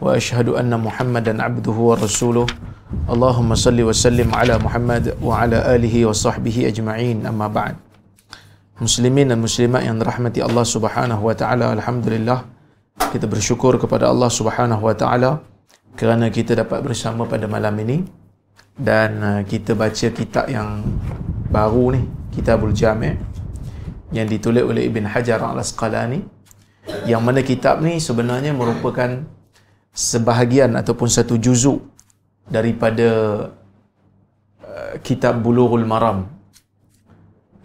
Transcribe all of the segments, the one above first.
واشهد ان محمدا عبده ورسوله اللهم صل وسلم على محمد وعلى اله وصحبه اجمعين اما بعد Muslimin dan muslimat yang dirahmati Allah Subhanahu wa taala alhamdulillah kita bersyukur kepada Allah Subhanahu wa taala kerana kita dapat bersama pada malam ini dan uh, kita baca kitab yang baru ni Kitabul Jami' yang ditulis oleh Ibn Hajar Al-Asqalani yang mana kitab ni sebenarnya merupakan sebahagian ataupun satu juzuk daripada uh, kitab Bulughul Maram.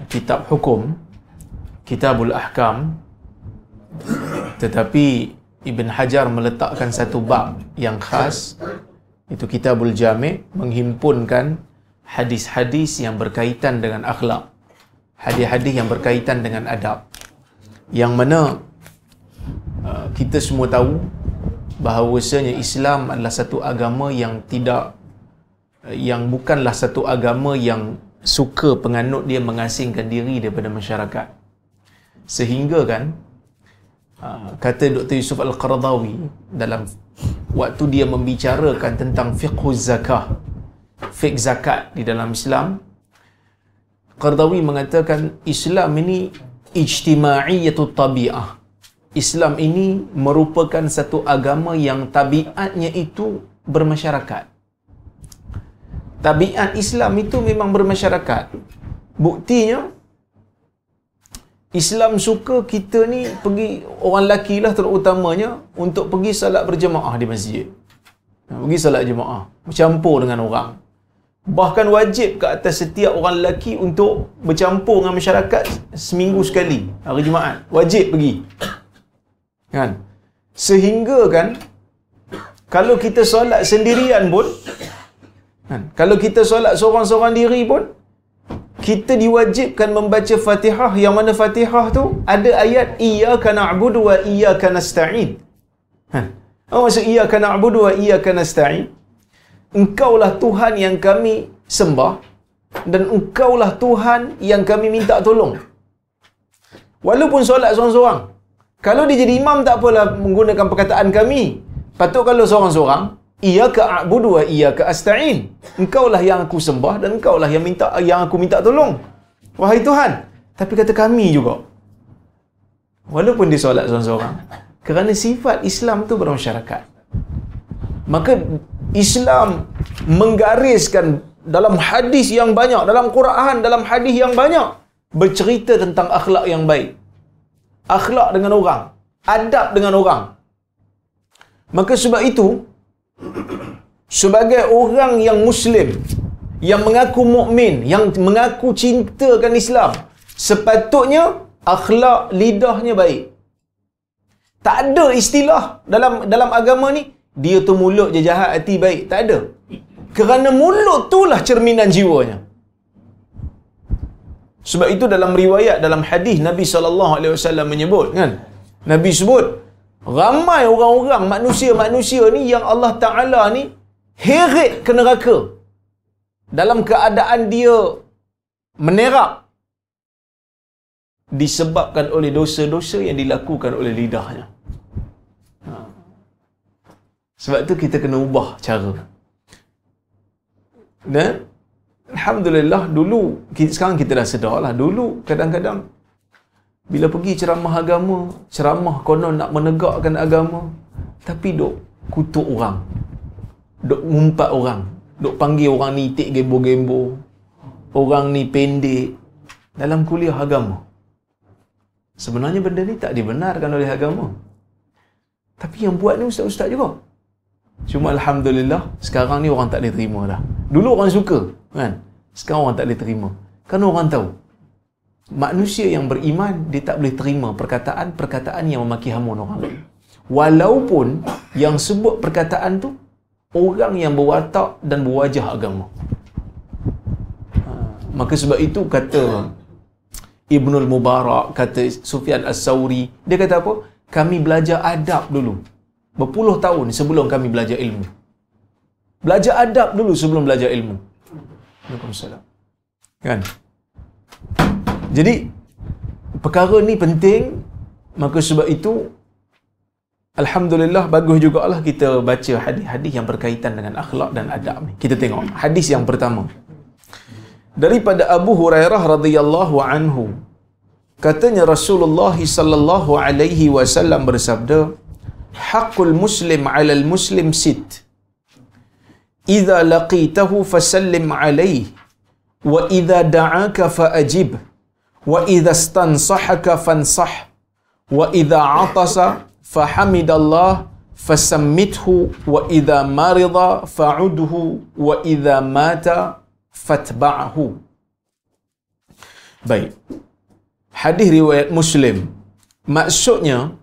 Kitab hukum kitabul ahkam. Tetapi Ibn Hajar meletakkan satu bab yang khas itu kitabul jami' menghimpunkan hadis-hadis yang berkaitan dengan akhlak hadis-hadis yang berkaitan dengan adab. Yang mana uh, kita semua tahu bahawasanya Islam adalah satu agama yang tidak yang bukanlah satu agama yang suka penganut dia mengasingkan diri daripada masyarakat. Sehingga kan ah, kata Dr. Yusuf Al-Qaradawi dalam waktu dia membicarakan tentang fiqh zakah, fiqh zakat di dalam Islam, Qaradawi mengatakan Islam ini ijtima'iyatul tabi'ah Islam ini merupakan satu agama yang tabiatnya itu bermasyarakat. Tabiat Islam itu memang bermasyarakat. Buktinya, Islam suka kita ni pergi, orang lelaki lah terutamanya, untuk pergi salat berjemaah di masjid. Pergi salat jemaah. Bercampur dengan orang. Bahkan wajib ke atas setiap orang lelaki untuk bercampur dengan masyarakat seminggu sekali. Hari Jumaat. Wajib pergi kan sehingga kan kalau kita solat sendirian pun kan kalau kita solat seorang-seorang diri pun kita diwajibkan membaca Fatihah yang mana Fatihah tu ada ayat iyyaka na'budu wa iyyaka nasta'in. Ha. Apa maksud iyyaka na'budu wa iyyaka nasta'in? Engkaulah Tuhan yang kami sembah dan engkaulah Tuhan yang kami minta tolong. Walaupun solat seorang-seorang, kalau dia jadi imam tak apalah menggunakan perkataan kami. Patut kalau seorang-seorang, ia ke a'budu wa ia ke asta'in. Engkaulah yang aku sembah dan engkaulah yang minta yang aku minta tolong. Wahai Tuhan. Tapi kata kami juga. Walaupun dia solat seorang-seorang. Kerana sifat Islam tu bermasyarakat. Maka Islam menggariskan dalam hadis yang banyak, dalam Quran, dalam hadis yang banyak bercerita tentang akhlak yang baik akhlak dengan orang, adab dengan orang. Maka sebab itu sebagai orang yang muslim yang mengaku mukmin, yang mengaku cintakan Islam, sepatutnya akhlak lidahnya baik. Tak ada istilah dalam dalam agama ni dia tu mulut je jahat hati baik, tak ada. Kerana mulut itulah cerminan jiwanya. Sebab itu dalam riwayat dalam hadis Nabi sallallahu alaihi wasallam menyebut kan. Nabi sebut ramai orang-orang manusia-manusia ni yang Allah Taala ni heret ke neraka. Dalam keadaan dia menerak disebabkan oleh dosa-dosa yang dilakukan oleh lidahnya. Ha. Sebab tu kita kena ubah cara. Dan Alhamdulillah dulu kita, sekarang kita dah sedar lah. Dulu kadang-kadang bila pergi ceramah agama ceramah konon nak menegakkan agama tapi dok kutuk orang. Dok ngumpat orang. Dok panggil orang ni tik gembo-gembo. Orang ni pendek. Dalam kuliah agama. Sebenarnya benda ni tak dibenarkan oleh agama. Tapi yang buat ni ustaz-ustaz juga. Cuma Alhamdulillah sekarang ni orang tak boleh terima dah. Dulu orang suka kan. Sekarang orang tak boleh terima. Kan orang tahu. Manusia yang beriman dia tak boleh terima perkataan-perkataan yang memaki hamun orang lain. Walaupun yang sebut perkataan tu orang yang berwatak dan berwajah agama. Maka sebab itu kata Ibnul Mubarak, kata Sufyan As-Sawri, dia kata apa? Kami belajar adab dulu. Berpuluh tahun sebelum kami belajar ilmu. Belajar adab dulu sebelum belajar ilmu. Waalaikumsalam. Kan? Jadi, perkara ni penting. Maka sebab itu, Alhamdulillah, bagus jugalah kita baca hadis-hadis yang berkaitan dengan akhlak dan adab ni. Kita tengok hadis yang pertama. Daripada Abu Hurairah radhiyallahu anhu, katanya Rasulullah sallallahu alaihi wasallam bersabda, "Haqqul muslim 'alal muslim sit." إذا لقيته فسلم عليه وإذا دعاك فأجب وإذا استنصحك فانصح وإذا عطس فحمد الله فسمته وإذا مرض فعده وإذا مات فاتبعه Baik. Hadis riwayat Muslim. Maksudnya,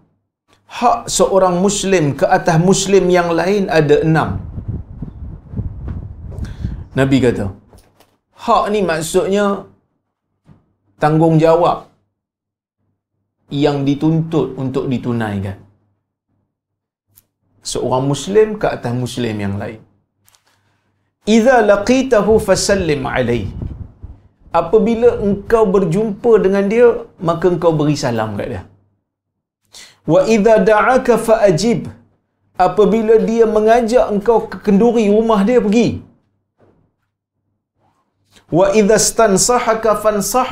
hak seorang Muslim ke atas Muslim yang lain ada enam. Nabi kata, hak ni maksudnya tanggungjawab yang dituntut untuk ditunaikan. Seorang Muslim ke atas Muslim yang lain. Iza laqitahu fasallim alaih. Apabila engkau berjumpa dengan dia, maka engkau beri salam kat dia. Wa idza da'aka fa'ajib. Apabila dia mengajak engkau ke kenduri rumah dia pergi, Wa idza stansahaka fansah.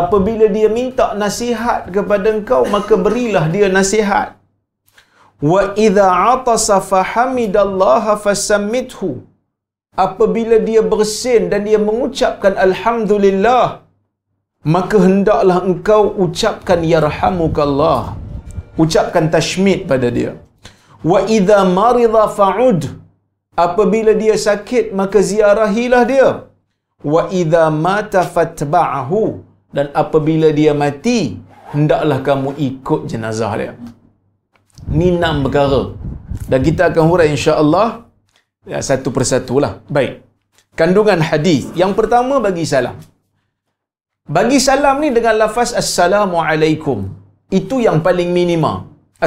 Apabila dia minta nasihat kepada engkau maka berilah dia nasihat. Wa idza atasa fahamidallaha fasammithu apabila dia bersin dan dia mengucapkan alhamdulillah maka hendaklah engkau ucapkan yarhamukallah. Ucapkan tashmid pada dia. Wa idza marida fa'ud. Apabila dia sakit maka ziarahilah dia wa idza mata fatba'ahu dan apabila dia mati hendaklah kamu ikut jenazah dia. Ni enam perkara. Dan kita akan hurai insya-Allah ya, satu persatu lah. Baik. Kandungan hadis. Yang pertama bagi salam. Bagi salam ni dengan lafaz assalamualaikum. Itu yang paling minima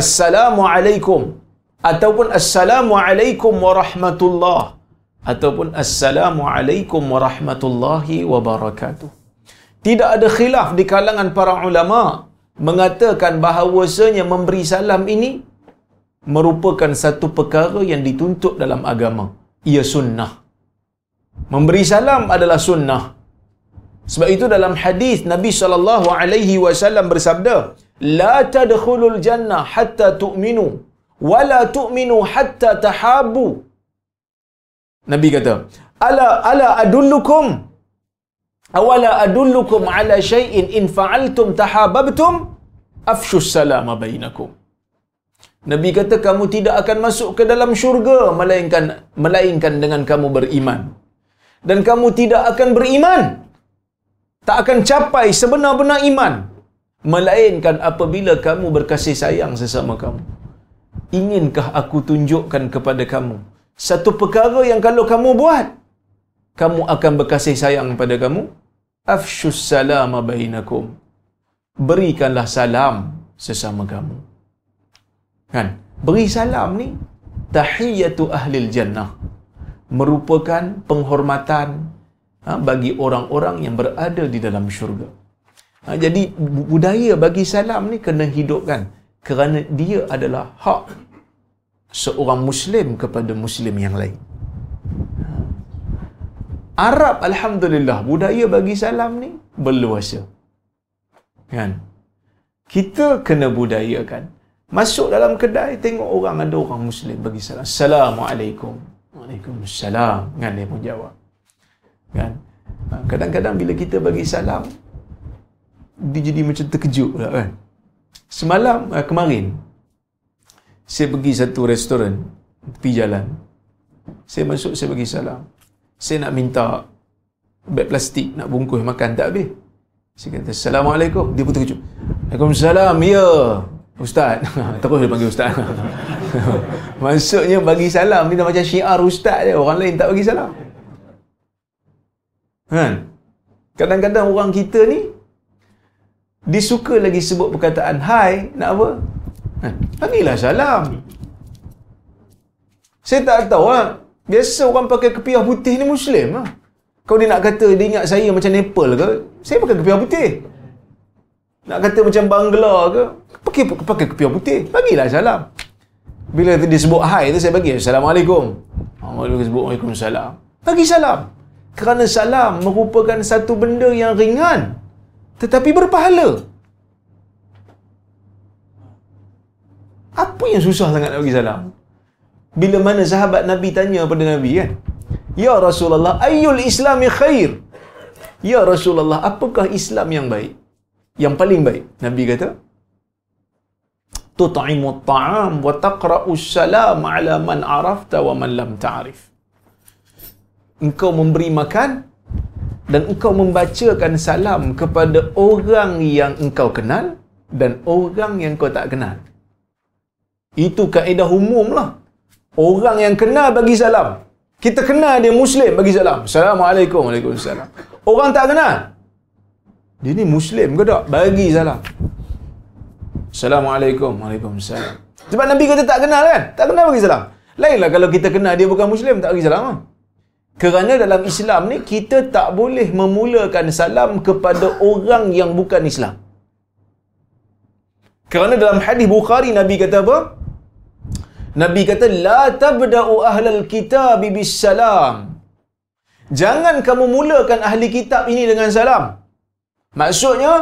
assalamualaikum. Ataupun assalamualaikum warahmatullahi ataupun assalamualaikum warahmatullahi wabarakatuh. Tidak ada khilaf di kalangan para ulama mengatakan bahawasanya memberi salam ini merupakan satu perkara yang dituntut dalam agama. Ia sunnah. Memberi salam adalah sunnah. Sebab itu dalam hadis Nabi sallallahu alaihi wasallam bersabda, "La tadkhulul jannah hatta tu'minu wa la tu'minu hatta tahabu." Nabi kata, "Ala ala adullukum awala adullukum ala shay'in in fa'altum tahabbtum afshu salama bainakum." Nabi kata kamu tidak akan masuk ke dalam syurga melainkan melainkan dengan kamu beriman. Dan kamu tidak akan beriman. Tak akan capai sebenar-benar iman melainkan apabila kamu berkasih sayang sesama kamu. Inginkah aku tunjukkan kepada kamu satu perkara yang kalau kamu buat kamu akan berkasih sayang pada kamu. Afshus salama bainakum. Berikanlah salam sesama kamu. Kan? Beri salam ni tahiyatu ahli jannah. Merupakan penghormatan ha, bagi orang-orang yang berada di dalam syurga. Ha, jadi budaya bagi salam ni kena hidupkan kerana dia adalah hak seorang muslim kepada muslim yang lain. Arab alhamdulillah budaya bagi salam ni berluasa. Kan? Kita kena budayakan. Masuk dalam kedai tengok orang ada orang muslim bagi salam. Assalamualaikum. Waalaikumsalam. Kan dia pun jawab. Kan? Kadang-kadang bila kita bagi salam dia jadi macam terkejut pula kan. Semalam eh, kemarin saya pergi satu restoran tepi jalan. Saya masuk, saya bagi salam. Saya nak minta beg plastik nak bungkus makan tak habis. Saya kata, Assalamualaikum. Dia pun terkejut. Waalaikumsalam. Ya. Ustaz. Terus dia panggil Ustaz. Maksudnya bagi salam dah macam syiar Ustaz dia. Orang lain tak bagi salam. Kan? Kadang-kadang orang kita ni disuka lagi sebut perkataan hai, nak apa? Ha, bagilah salam. Saya tak tahu lah. Biasa orang pakai kepiah putih ni Muslim lah. Kalau dia nak kata dia ingat saya macam Nepal ke, saya pakai kepiah putih. Nak kata macam Bangla ke, pakai pakai kepiah putih. Bagilah salam. Bila dia sebut hai tu saya bagi Assalamualaikum. Waalaikumsalam. Bagi salam. Kerana salam merupakan satu benda yang ringan tetapi berpahala. Yang susah sangat nak bagi salam? Bila mana sahabat Nabi tanya pada Nabi kan? Ya Rasulullah, ayyul islami khair? Ya Rasulullah, apakah Islam yang baik? Yang paling baik? Nabi kata, tut'imu ta'am wa taqra'u salam ala man arafta wa man lam ta'rif. Engkau memberi makan dan engkau membacakan salam kepada orang yang engkau kenal dan orang yang kau tak kenal. Itu kaedah umum lah. Orang yang kenal bagi salam. Kita kenal dia Muslim bagi salam. Assalamualaikum. Waalaikumsalam. Orang tak kenal. Dia ni Muslim ke tak? Bagi salam. Assalamualaikum. Waalaikumsalam. Sebab Nabi kata tak kenal kan? Tak kenal bagi salam. Lainlah kalau kita kenal dia bukan Muslim, tak bagi salam. Lah. Kerana dalam Islam ni, kita tak boleh memulakan salam kepada orang yang bukan Islam. Kerana dalam hadis Bukhari, Nabi kata apa? Nabi kata, La tabda'u ahlal kitab bis salam. Jangan kamu mulakan ahli kitab ini dengan salam. Maksudnya,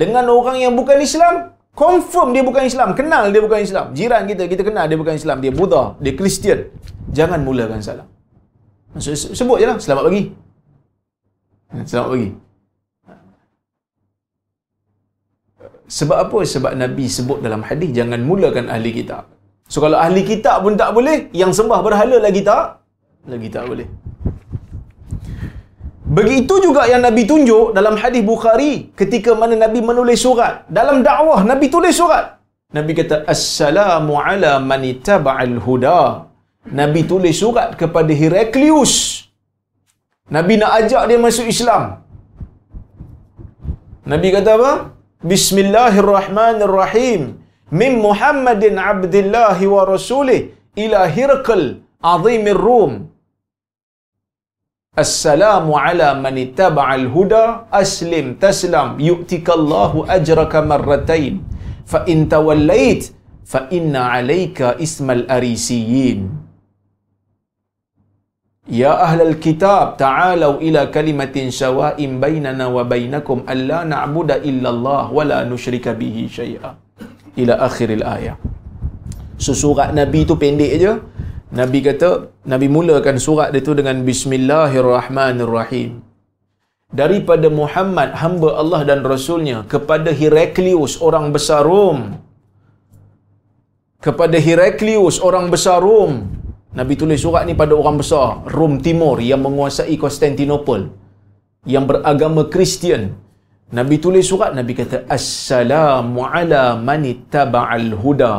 dengan orang yang bukan Islam, confirm dia bukan Islam, kenal dia bukan Islam. Jiran kita, kita kenal dia bukan Islam, dia Buddha, dia Kristian. Jangan mulakan salam. Maksud, sebut je lah, selamat pagi. Selamat pagi. Sebab apa? Sebab Nabi sebut dalam hadis jangan mulakan ahli kitab. So kalau ahli kitab pun tak boleh, yang sembah berhala lagi tak? Lagi tak boleh. Begitu juga yang Nabi tunjuk dalam hadis Bukhari ketika mana Nabi menulis surat. Dalam dakwah Nabi tulis surat. Nabi kata assalamu ala man ittaba'al huda. Nabi tulis surat kepada Heraklius. Nabi nak ajak dia masuk Islam. Nabi kata apa? Bismillahirrahmanirrahim. Min Muhammadin abdillahi wa rasulih ila Hirqal azimir Rum. Assalamu ala man ittaba'al huda aslim taslam yu'tikallahu ajraka marratain fa in tawallait fa inna alayka ismal arisiyin Ya ahlal kitab ta'alau ila kalimatin sawa'in bainana wa bainakum alla na'budu illa Allah wa la nusyrika bihi syai'a ila akhiril ayat. So surat Nabi tu pendek aja. Nabi kata, Nabi mulakan surat dia tu dengan Bismillahirrahmanirrahim. Daripada Muhammad, hamba Allah dan Rasulnya, kepada Heraklius, orang besar Rom. Kepada Heraklius, orang besar Rom. Nabi tulis surat ni pada orang besar, Rom Timur yang menguasai Konstantinopel. Yang beragama Kristian. Nabi tulis surat, Nabi kata, Assalamu ala manittaba'al huda.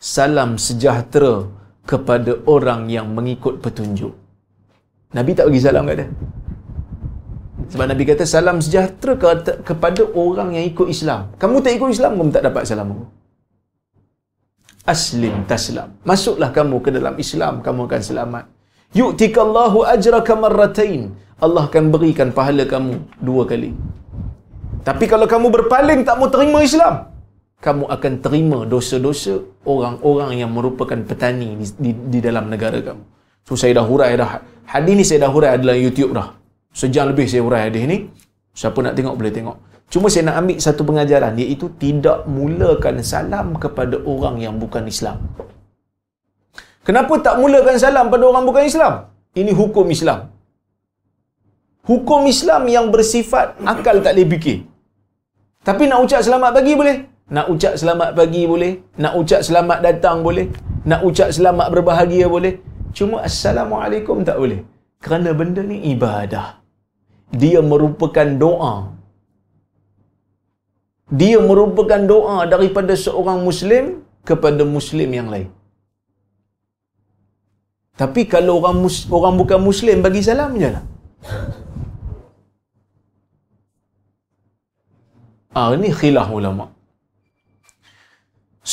Salam sejahtera kepada orang yang mengikut petunjuk. Nabi tak bagi salam kat dia. Sebab Nabi kata salam sejahtera ke, kepada orang yang ikut Islam. Kamu tak ikut Islam, kamu tak dapat salam aku. Aslim taslam. Masuklah kamu ke dalam Islam, kamu akan selamat. Yu'tikallahu ajraka marratain. Allah akan berikan pahala kamu dua kali. Tapi kalau kamu berpaling tak mau terima Islam, kamu akan terima dosa-dosa orang-orang yang merupakan petani di, di, di dalam negara kamu. So saya dah hurai dah. Hadis ni saya dah hurai dalam YouTube dah. Sejam lebih saya hurai hadis ni. Siapa nak tengok boleh tengok. Cuma saya nak ambil satu pengajaran iaitu tidak mulakan salam kepada orang yang bukan Islam. Kenapa tak mulakan salam pada orang bukan Islam? Ini hukum Islam. Hukum Islam yang bersifat akal tak boleh fikir. Tapi nak ucap selamat pagi boleh? Nak ucap selamat pagi boleh? Nak ucap selamat datang boleh? Nak ucap selamat berbahagia boleh? Cuma Assalamualaikum tak boleh. Kerana benda ni ibadah. Dia merupakan doa. Dia merupakan doa daripada seorang Muslim kepada Muslim yang lain. Tapi kalau orang orang bukan Muslim bagi salam je lah. Ah ini khilaf ulama.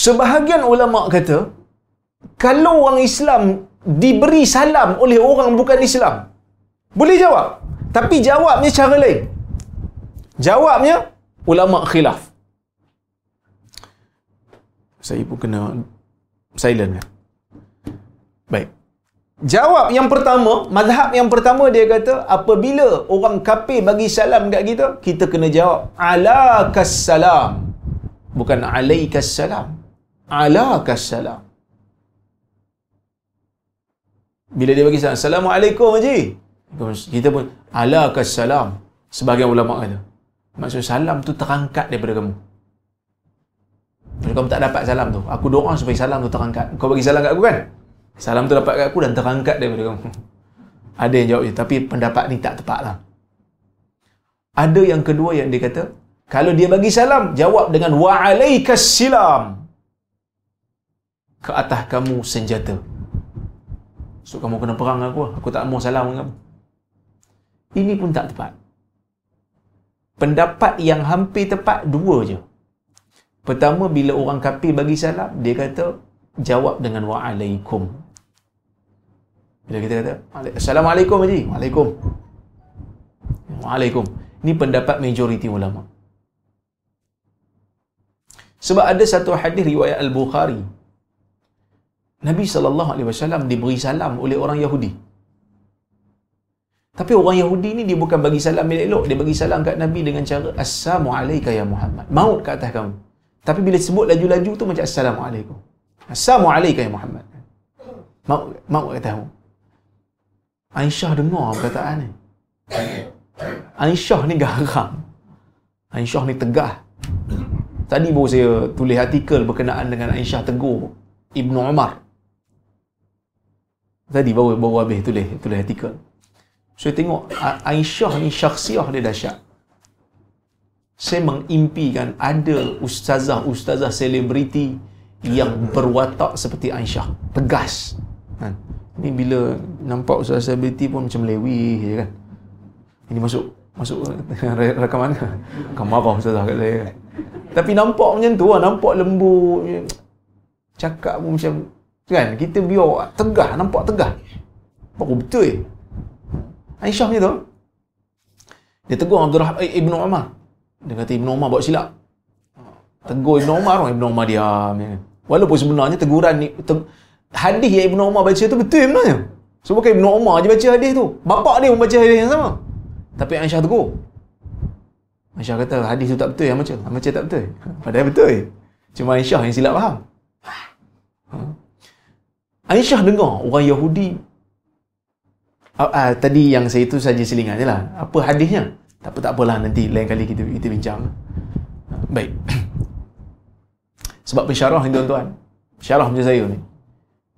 Sebahagian ulama kata kalau orang Islam diberi salam oleh orang bukan Islam, boleh jawab. Tapi jawabnya cara lain. Jawabnya ulama khilaf. Saya pun kena silent. Baik. Jawab yang pertama, mazhab yang pertama dia kata apabila orang kafir bagi salam kat kita, kita kena jawab ala kassalam. Bukan alaikas salam. Ala kassalam. Bila dia bagi salam, Assalamualaikum Haji. Kita pun ala kassalam. Sebagian ulama kata. Maksud salam tu terangkat daripada kamu. Kalau kamu tak dapat salam tu, aku doa supaya salam tu terangkat. Kau bagi salam kat aku kan? Salam tu dapat kat aku dan terangkat daripada kamu. Ada yang jawab je, tapi pendapat ni tak tepat lah. Ada yang kedua yang dia kata, kalau dia bagi salam, jawab dengan wa'alaikas silam. Ke atas kamu senjata. So kamu kena perang aku lah. Aku tak mau salam dengan kamu. Ini pun tak tepat. Pendapat yang hampir tepat dua je. Pertama, bila orang kafir bagi salam, dia kata, jawab dengan wa'alaikum. Bila kita kata, Assalamualaikum Haji. Waalaikum. Waalaikum. Ini pendapat majoriti ulama. Sebab ada satu hadis riwayat Al-Bukhari. Nabi SAW diberi salam oleh orang Yahudi. Tapi orang Yahudi ni dia bukan bagi salam bila elok. Dia bagi salam kat Nabi dengan cara Assalamualaikum ya Muhammad. Maut kat atas kamu. Tapi bila sebut laju-laju tu macam Assalamualaikum. Assalamualaikum ya Muhammad. Maut, maut kat atas kamu. Aisyah dengar perkataan ni. Aisyah ni garam. Aisyah ni tegah. Tadi baru saya tulis artikel berkenaan dengan Aisyah tegur Ibnu Umar. Tadi baru baru habis tulis tulis artikel. Saya tengok Aisyah ni syakhsiah dia dahsyat. Saya mengimpikan ada ustazah-ustazah selebriti yang berwatak seperti Aisyah. Tegas. Kan? Ni bila nampak ustazah selebriti pun macam lewi je kan. Ini masuk masuk rekaman ke? Kau marah ustazah kat saya kan. Tapi nampak macam tu lah. Nampak lembut. Cakap pun macam kan. Kita biar tegah. Nampak tegah. Baru betul eh. Aisyah macam tu. Dia tegur Abdul Rahman eh, Ibnu Umar. Dia kata Ibnu Umar buat silap. Tegur Ibnu Umar, Ibnu Umar diam. Walaupun sebenarnya teguran ni te, hadis yang Ibnu Umar baca tu betul sebenarnya. So bukan Ibnu Umar je baca hadis tu. Bapak dia pun baca hadis yang sama. Tapi Aisyah tegur. Aisyah kata hadis tu tak betul yang baca. Yang baca tak betul. Padahal betul. Cuma Aisyah yang silap faham. Ha? Aisyah dengar orang Yahudi uh, uh, tadi yang saya itu saja selingan je lah. Apa hadisnya? Tak apa tak apalah nanti lain kali kita kita bincang. Baik. Sebab pensyarah ni tuan-tuan. Syarah macam saya ni.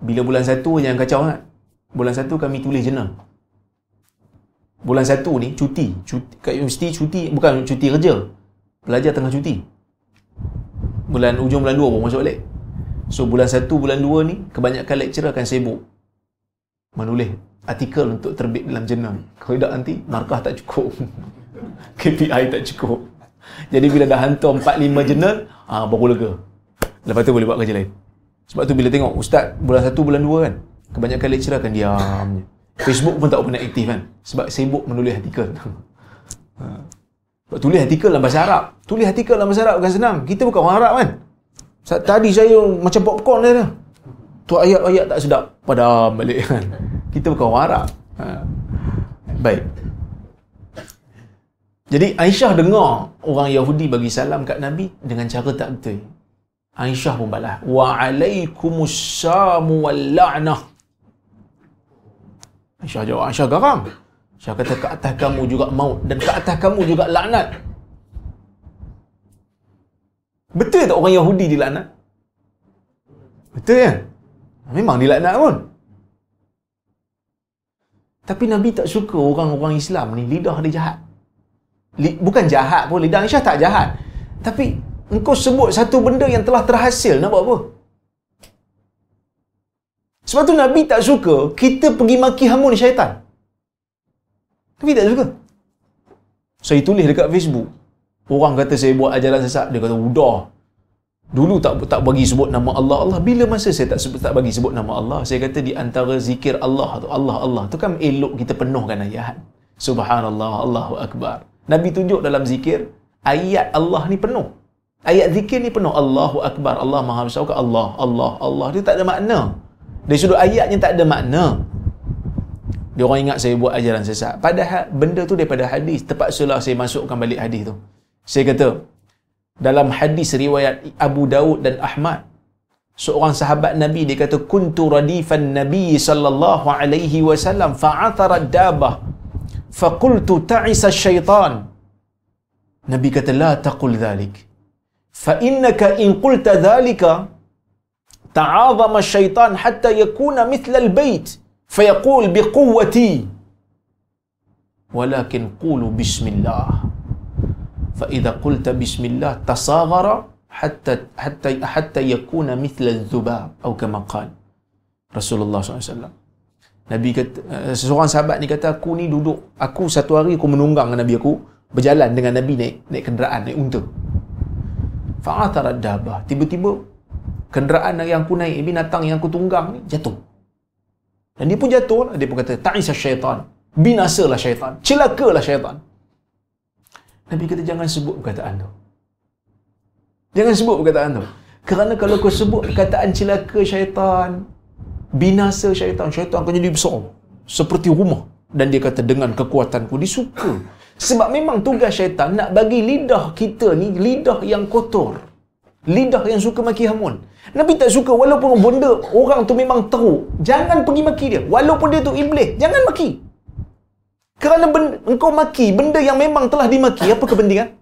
Bila bulan satu yang kacau kan? Bulan satu kami tulis jurnal. Bulan satu ni cuti. cuti kat universiti cuti. Bukan cuti kerja. Pelajar tengah cuti. Bulan ujung bulan dua pun masuk balik. So bulan satu, bulan dua ni kebanyakan lecturer akan sibuk menulis artikel untuk terbit dalam jurnal. Kalau tidak nanti markah tak cukup. KPI tak cukup. Jadi bila dah hantar 4-5 jurnal, ah, baru lega. Lepas tu boleh buat kerja lain. Sebab tu bila tengok ustaz bulan 1 bulan 2 kan, kebanyakan lecturer akan diam je. Facebook pun tak pernah aktif kan. Sebab sibuk menulis artikel. Ha. Sebab tulis artikel dalam bahasa Arab. Tulis artikel dalam bahasa Arab bukan senang. Kita bukan orang Arab kan. Tadi saya macam popcorn dia. Tu ayat-ayat tak sedap. Padam balik kan. Kita bukan orang Arab. Ha. Baik. Jadi Aisyah dengar orang Yahudi bagi salam kat Nabi dengan cara tak betul. Aisyah pun balas. Wa alaikumussamu wal la'nah. Aisyah jawab. Aisyah garam. Aisyah kata ke atas kamu juga maut dan ke atas kamu juga laknat. Betul tak orang Yahudi dilaknat? Betul kan? Memang dilaknat pun. Tapi Nabi tak suka orang-orang Islam ni lidah dia jahat. Bukan jahat pun, lidah Aisyah tak jahat. Tapi engkau sebut satu benda yang telah terhasil, nak buat apa? Sebab tu Nabi tak suka kita pergi maki hamun syaitan. Nabi tak suka. Saya tulis dekat Facebook. Orang kata saya buat ajaran sesat, dia kata, udah. Dulu tak tak bagi sebut nama Allah Allah. Bila masa saya tak sebut tak bagi sebut nama Allah? Saya kata di antara zikir Allah tu Allah Allah tu kan elok kita penuhkan ayat. Subhanallah, Allahu akbar. Nabi tunjuk dalam zikir ayat Allah ni penuh. Ayat zikir ni penuh Allahu akbar. Allah Maha Besar ke Allah, Allah, Allah. Dia tak ada makna. Dari sudut ayatnya tak ada makna. Dia orang ingat saya buat ajaran sesat. Padahal benda tu daripada hadis. Terpaksalah saya masukkan balik hadis tu. Saya kata, dalam hadis riwayat Abu Dawud dan Ahmad, seorang sahabat Nabi dia kata, Kuntu radifan Nabi sallallahu alaihi wasallam fa'athara dabah faqultu ta'isa syaitan. Nabi kata, La taqul dhalik. Fa'innaka in qulta dhalika ta'azama syaitan hatta yakuna mithla al-bayt. فيقول بقوتي ولكن قولوا بسم الله فإذا قلت بسم الله تصاغر حتى حتى حتى يكون مثل الذباب أو كما قال رسول الله صلى الله عليه وسلم Nabi kata, seseorang sahabat ni kata, aku ni duduk, aku satu hari aku menunggang dengan Nabi aku, berjalan dengan Nabi naik, naik kenderaan, naik unta. Fa'atarat dabah. Tiba-tiba, kenderaan yang aku naik, binatang yang aku tunggang ni, jatuh. Dan dia pun jatuh. Dia pun kata, Ta'isa syaitan. Binasalah syaitan. Celakalah syaitan. Nabi kata, jangan sebut perkataan tu. Jangan sebut perkataan tu. Kerana kalau kau sebut perkataan celaka syaitan, binasa syaitan, syaitan akan jadi besar. Seperti rumah. Dan dia kata, dengan kekuatanku, dia suka. Sebab memang tugas syaitan nak bagi lidah kita ni, lidah yang kotor. Lidah yang suka maki hamun. Nabi tak suka walaupun benda orang tu memang teruk. Jangan pergi maki dia. Walaupun dia tu iblis. Jangan maki. Kerana benda, engkau maki benda yang memang telah dimaki. Apa kepentingan?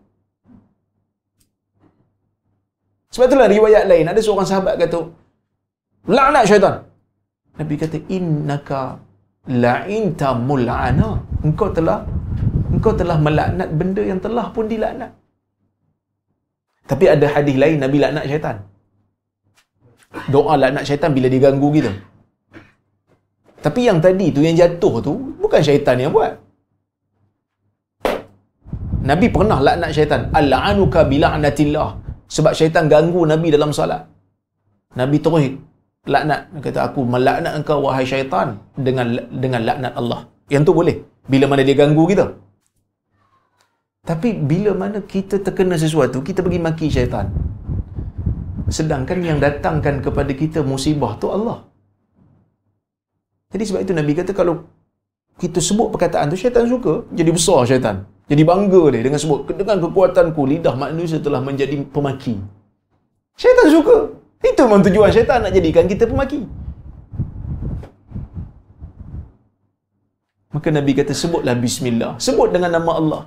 Sebab itulah riwayat lain. Ada seorang sahabat kata, La'nat syaitan. Nabi kata, Innaka la'inta mul'ana. Engkau telah engkau telah melaknat benda yang telah pun dilaknat. Tapi ada hadis lain Nabi laknat syaitan. Doa laknat syaitan bila diganggu kita. Tapi yang tadi tu yang jatuh tu bukan syaitan yang buat. Nabi pernah laknat syaitan. Al-anuka bila'natillah. Sebab syaitan ganggu Nabi dalam salat. Nabi terus laknat. Dia kata, aku melaknat engkau wahai syaitan dengan dengan laknat Allah. Yang tu boleh. Bila mana dia ganggu kita. Tapi bila mana kita terkena sesuatu, kita pergi maki syaitan. Sedangkan yang datangkan kepada kita musibah tu Allah. Jadi sebab itu Nabi kata kalau kita sebut perkataan tu syaitan suka, jadi besar syaitan. Jadi bangga dia dengan sebut dengan kekuatanku lidah manusia telah menjadi pemaki. Syaitan suka. Itu memang tujuan syaitan nak jadikan kita pemaki. Maka Nabi kata sebutlah bismillah. Sebut dengan nama Allah.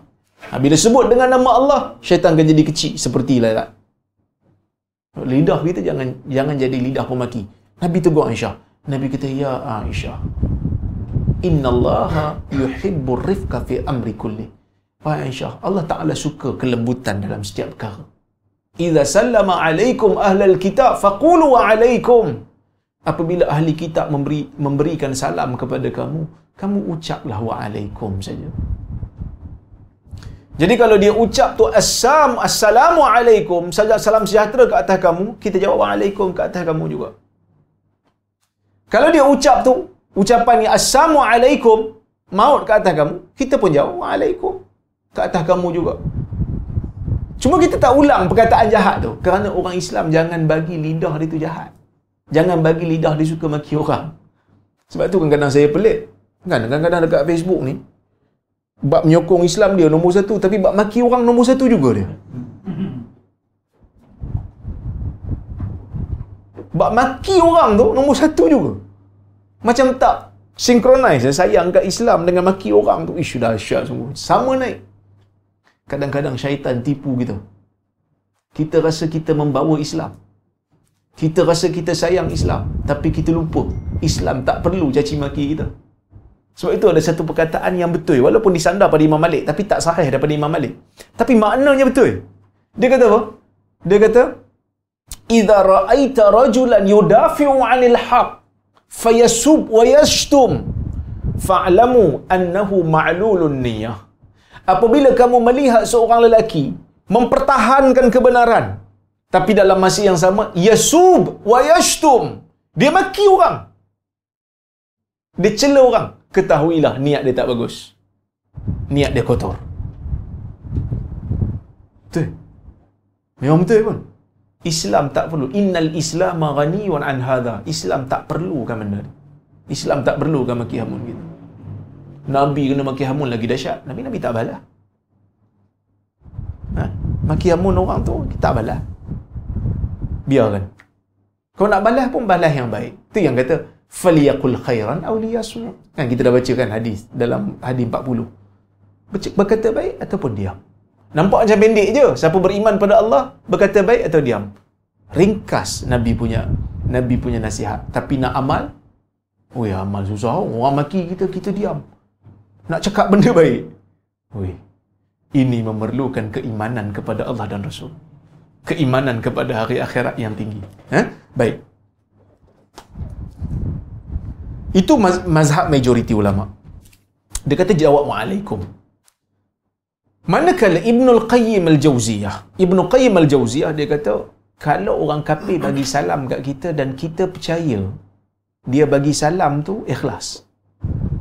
Ha, bila sebut dengan nama Allah, syaitan akan jadi kecil seperti lalat. Lidah kita jangan jangan jadi lidah pemaki. Nabi tegur Aisyah. Nabi kata, Ya Aisyah, Inna Allah yuhibbu rifka fi amri kulli. Wahai Aisyah, Allah Ta'ala suka kelembutan dalam setiap perkara. Iza sallama alaikum ahlal kitab, faqulu wa alaikum. Apabila ahli kitab memberi, memberikan salam kepada kamu, kamu ucaplah wa alaikum saja. Jadi kalau dia ucap tu assam assalamualaikum saja salam sejahtera ke atas kamu, kita jawab waalaikum ke atas kamu juga. Kalau dia ucap tu ucapan ni assalamualaikum maut ke atas kamu, kita pun jawab waalaikum ke atas kamu juga. Cuma kita tak ulang perkataan jahat tu kerana orang Islam jangan bagi lidah dia tu jahat. Jangan bagi lidah dia suka maki orang. Sebab tu kadang-kadang saya pelik. Kan kadang-kadang dekat Facebook ni bab menyokong Islam dia nombor satu tapi bab maki orang nombor satu juga dia. Bab maki orang tu nombor satu juga. Macam tak synchronize sayang kat Islam dengan maki orang tu isu dahsyat sungguh sama naik. Kadang-kadang syaitan tipu kita. Kita rasa kita membawa Islam. Kita rasa kita sayang Islam tapi kita lupa Islam tak perlu caci maki kita sebab itu ada satu perkataan yang betul walaupun disandar pada Imam Malik tapi tak sahih daripada Imam Malik. Tapi maknanya betul. Dia kata apa? Dia kata idza ra'aita rajulan yudafi'u 'anil haqq fayasub wa yashtum fa'lamu annahu ma'lulun niyyah. Apabila kamu melihat seorang lelaki mempertahankan kebenaran. Tapi dalam masa yang sama, yasub wa yashtum. Dia maki orang. Dia cela orang. Ketahuilah niat dia tak bagus. Niat dia kotor. Betul. Memang betul pun. Islam tak perlu. Innal Islam ghaniyun an hadha. Islam tak perlukan benda ni. Islam tak perlukan maki hamun gitu. Nabi kena maki hamun lagi dahsyat. Nabi Nabi tak balas. Ha? Maki hamun orang tu kita balas. Biarkan. Kau nak balas pun balas yang baik. Tu yang kata faliyakul khairan aw liyasmut. Kan kita dah baca kan hadis dalam hadis 40. Berkata baik ataupun diam. Nampak macam pendek je. Siapa beriman pada Allah berkata baik atau diam. Ringkas Nabi punya Nabi punya nasihat. Tapi nak amal, oh ya amal susah. Orang maki kita, kita diam. Nak cakap benda baik. Oi. Ini memerlukan keimanan kepada Allah dan Rasul. Keimanan kepada hari akhirat yang tinggi. Ha? Baik. Itu mazhab majoriti ulama. Dia kata jawab wa'alaikum. Manakala Ibnul Qayyim Al-Jauziyah. Ibnul Qayyim Al-Jauziyah dia kata, kalau orang kafir bagi salam kat kita dan kita percaya dia bagi salam tu ikhlas.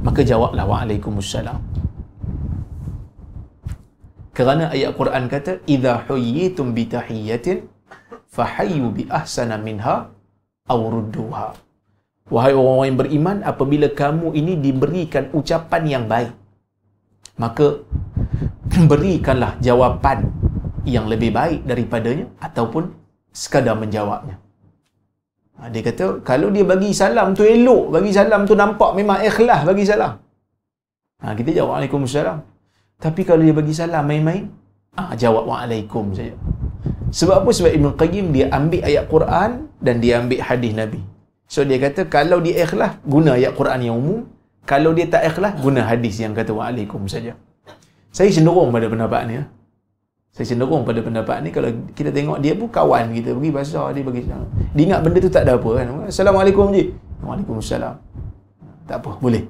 Maka jawablah wa'alaikumussalam. Kerana ayat Quran kata, "Idza huyyitum bi tahiyyatin fahayyu bi ahsana minha aw rudduha." Wahai orang-orang yang beriman, apabila kamu ini diberikan ucapan yang baik, maka berikanlah jawapan yang lebih baik daripadanya ataupun sekadar menjawabnya. Ha, dia kata, kalau dia bagi salam tu elok, bagi salam tu nampak memang ikhlas bagi salam. Ha, kita jawab Waalaikumsalam. Tapi kalau dia bagi salam main-main, ha, jawab Waalaikum saja. Sebab apa? Sebab Ibn Qayyim dia ambil ayat Quran dan dia ambil hadis Nabi. So dia kata, kalau dia ikhlas, guna ayat Quran yang umum. Kalau dia tak ikhlas, guna hadis yang kata Waalaikum saja. Saya cenderung pada pendapat ni. Ya. Saya cenderung pada pendapat ni kalau kita tengok dia pun kawan kita pergi basah dia bagi. Dia ingat benda tu tak ada apa kan. Assalamualaikum je. Waalaikumsalam. Tak apa, boleh.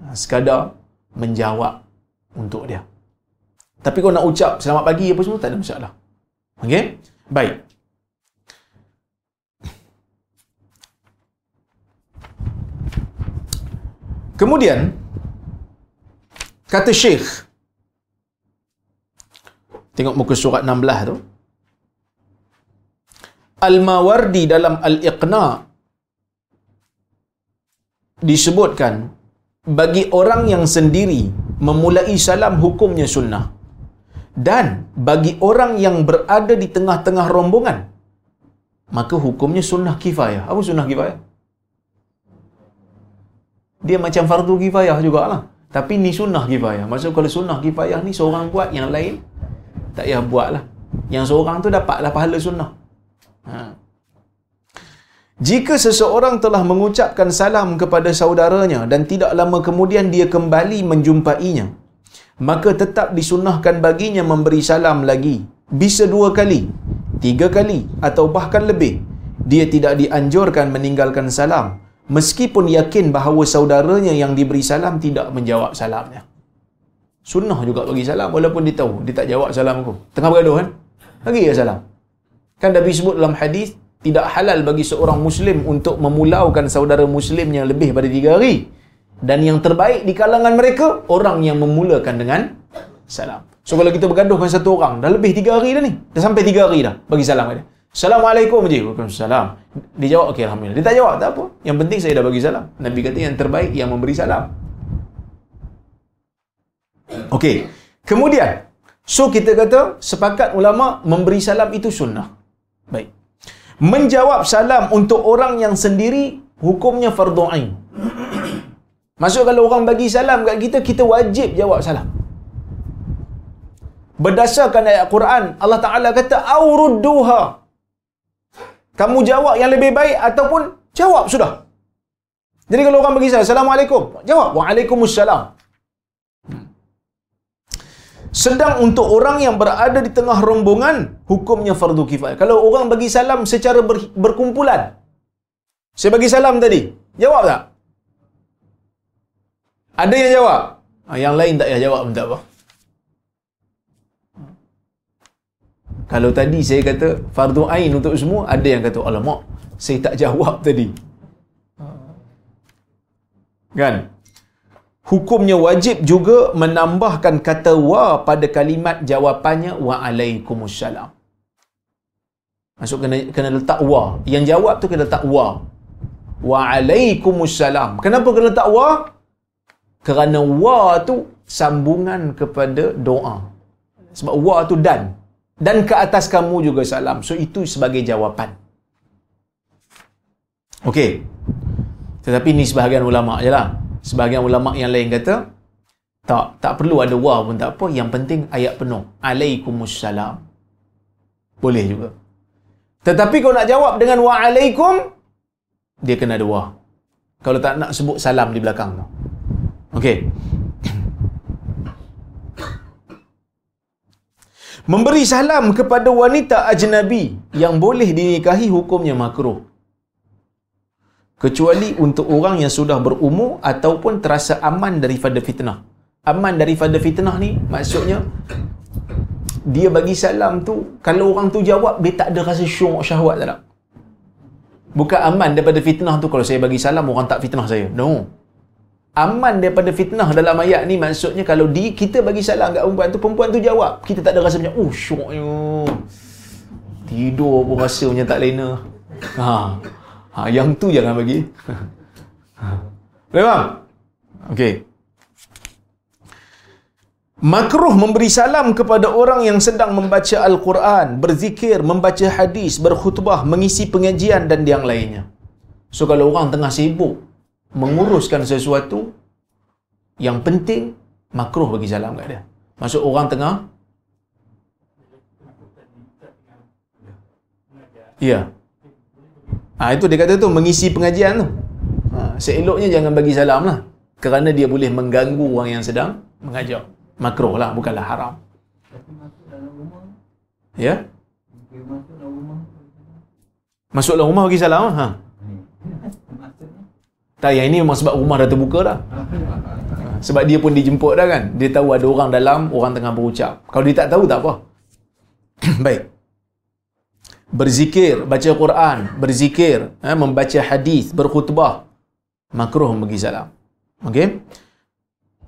Ha, sekadar menjawab untuk dia. Tapi kau nak ucap selamat pagi apa semua tak ada masalah. Okey? Baik. Kemudian kata Syekh Tengok muka surat 16 tu. Al-Mawardi dalam Al-Iqna disebutkan bagi orang yang sendiri memulai salam hukumnya sunnah. Dan bagi orang yang berada di tengah-tengah rombongan maka hukumnya sunnah kifayah. Apa sunnah kifayah? Dia macam fardu kifayah jugalah. Tapi ni sunnah kifayah. Maksud kalau sunnah kifayah ni seorang buat yang lain tak payah buat lah yang seorang tu dapatlah pahala sunnah ha. jika seseorang telah mengucapkan salam kepada saudaranya dan tidak lama kemudian dia kembali menjumpainya maka tetap disunnahkan baginya memberi salam lagi bisa dua kali tiga kali atau bahkan lebih dia tidak dianjurkan meninggalkan salam meskipun yakin bahawa saudaranya yang diberi salam tidak menjawab salamnya Sunnah juga bagi salam walaupun dia tahu dia tak jawab salam aku. Tengah bergaduh kan? Bagi dia salam. Kan Nabi sebut dalam hadis tidak halal bagi seorang muslim untuk memulaukan saudara muslimnya lebih pada tiga hari. Dan yang terbaik di kalangan mereka orang yang memulakan dengan salam. So kalau kita bergaduh dengan satu orang dah lebih tiga hari dah ni. Dah sampai tiga hari dah bagi salam dia. Assalamualaikum je. Waalaikumsalam. Dia jawab okey alhamdulillah. Dia tak jawab tak apa. Yang penting saya dah bagi salam. Nabi kata yang terbaik yang memberi salam. Okey. Kemudian, so kita kata sepakat ulama memberi salam itu sunnah. Baik. Menjawab salam untuk orang yang sendiri hukumnya fardu ain. Maksud kalau orang bagi salam kat kita, kita wajib jawab salam. Berdasarkan ayat Quran, Allah Ta'ala kata, Aurudduha. Kamu jawab yang lebih baik ataupun jawab sudah. Jadi kalau orang bagi salam, Assalamualaikum. Jawab, Waalaikumsalam. Sedang untuk orang yang berada di tengah rombongan, hukumnya fardu kifayah. Kalau orang bagi salam secara ber, berkumpulan, saya bagi salam tadi, jawab tak? Ada yang jawab? Ha, yang lain tak payah jawab tak apa. Kalau tadi saya kata fardu ain untuk semua, ada yang kata alamak, saya tak jawab tadi. Kan? Hukumnya wajib juga menambahkan kata wa pada kalimat jawapannya wa alaikumussalam. Masuk kena kena letak wa. Yang jawab tu kena letak wa. Wa alaikumussalam. Kenapa kena letak wa? Kerana wa tu sambungan kepada doa. Sebab wa tu dan. Dan ke atas kamu juga salam. So itu sebagai jawapan. Okey. Tetapi ni sebahagian ulama je lah. Sebahagian ulama yang lain kata, tak, tak perlu ada wa pun tak apa. Yang penting ayat penuh. Alaikumussalam. Boleh juga. Tetapi kalau nak jawab dengan wa'alaikum, dia kena ada wah. Kalau tak nak sebut salam di belakang tu. Okey. Memberi salam kepada wanita ajnabi yang boleh dinikahi hukumnya makruh. Kecuali untuk orang yang sudah berumur ataupun terasa aman daripada fitnah. Aman daripada fitnah ni maksudnya dia bagi salam tu kalau orang tu jawab dia tak ada rasa syok syahwat tak bukan aman daripada fitnah tu kalau saya bagi salam orang tak fitnah saya no aman daripada fitnah dalam ayat ni maksudnya kalau di kita bagi salam kat perempuan tu perempuan tu jawab kita tak ada rasa macam oh syoknya tidur pun rasa macam tak lena ha. ha yang tu jangan bagi ha. boleh bang okey Makruh memberi salam kepada orang yang sedang membaca Al-Quran, berzikir, membaca hadis, berkhutbah, mengisi pengajian dan yang lainnya. So kalau orang tengah sibuk menguruskan sesuatu yang penting, makruh bagi salam kat dia. Maksud orang tengah Ya. Ha, itu dia kata tu mengisi pengajian tu. Ha, seeloknya jangan bagi salam lah. Kerana dia boleh mengganggu orang yang sedang mengajar makruh lah bukanlah haram ya masuk dalam rumah bagi salam ha tak yang ini memang sebab rumah dah terbuka dah. Sebab dia pun dijemput dah kan. Dia tahu ada orang dalam orang tengah berucap. Kalau dia tak tahu tak apa. Baik. Berzikir baca Quran berzikir eh, membaca hadis berkhutbah. Makruh bagi salam. Okey?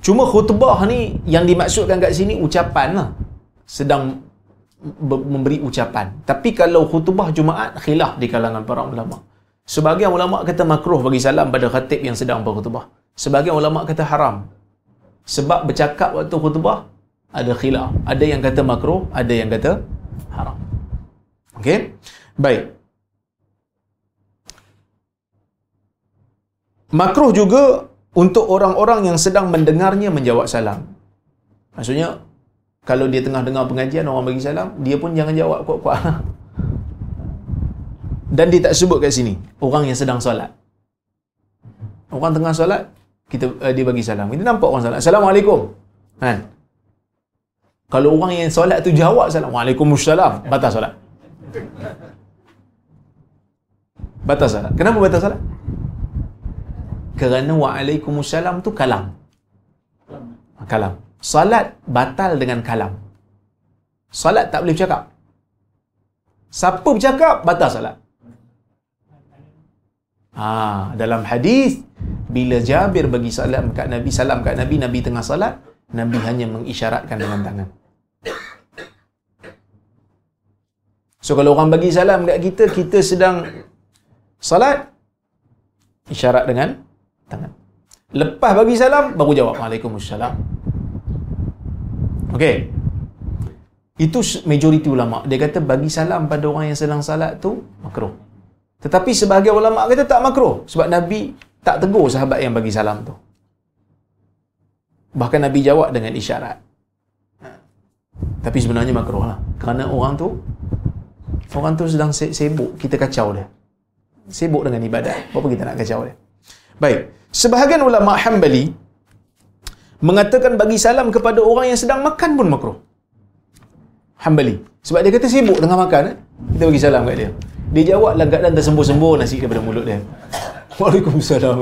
Cuma khutbah ni yang dimaksudkan kat sini ucapan lah. Sedang memberi ucapan. Tapi kalau khutbah Jumaat, khilaf di kalangan para ulama. Sebagian ulama kata makruh bagi salam pada khatib yang sedang berkhutbah. Sebagian ulama kata haram. Sebab bercakap waktu khutbah, ada khilaf. Ada yang kata makruh, ada yang kata haram. Okey? Baik. Makruh juga untuk orang-orang yang sedang mendengarnya menjawab salam. Maksudnya, kalau dia tengah dengar pengajian, orang bagi salam, dia pun jangan jawab kuat-kuat. Dan dia tak sebut kat sini, orang yang sedang solat. Orang tengah solat, kita uh, dia bagi salam. Kita nampak orang solat. Assalamualaikum. Kan? Kalau orang yang solat tu jawab salam, Waalaikumsalam, batal solat. Batal solat. Kenapa batal solat? kerana waalaikumsalam tu kalam kalam salat batal dengan kalam salat tak boleh bercakap siapa bercakap batal salat ha, dalam hadis bila Jabir bagi salam kat Nabi salam kat Nabi Nabi tengah salat Nabi hanya mengisyaratkan dengan tangan so kalau orang bagi salam kat kita kita sedang salat isyarat dengan tangan. Lepas bagi salam, baru jawab. Waalaikumsalam. Okey. Itu majoriti ulama. Dia kata bagi salam pada orang yang sedang salat tu makruh. Tetapi sebahagian ulama kata tak makruh sebab Nabi tak tegur sahabat yang bagi salam tu. Bahkan Nabi jawab dengan isyarat. Tapi sebenarnya makruh lah. Kerana orang tu orang tu sedang sibuk, kita kacau dia. Sibuk dengan ibadat. Apa kita nak kacau dia? Baik. Sebahagian ulama Hambali mengatakan bagi salam kepada orang yang sedang makan pun makruh. Hambali. Sebab dia kata sibuk tengah makan. Eh? Kita bagi salam kat dia. Dia jawab dalam keadaan tersembur-sembur nasi daripada mulut dia. Waalaikumsalam.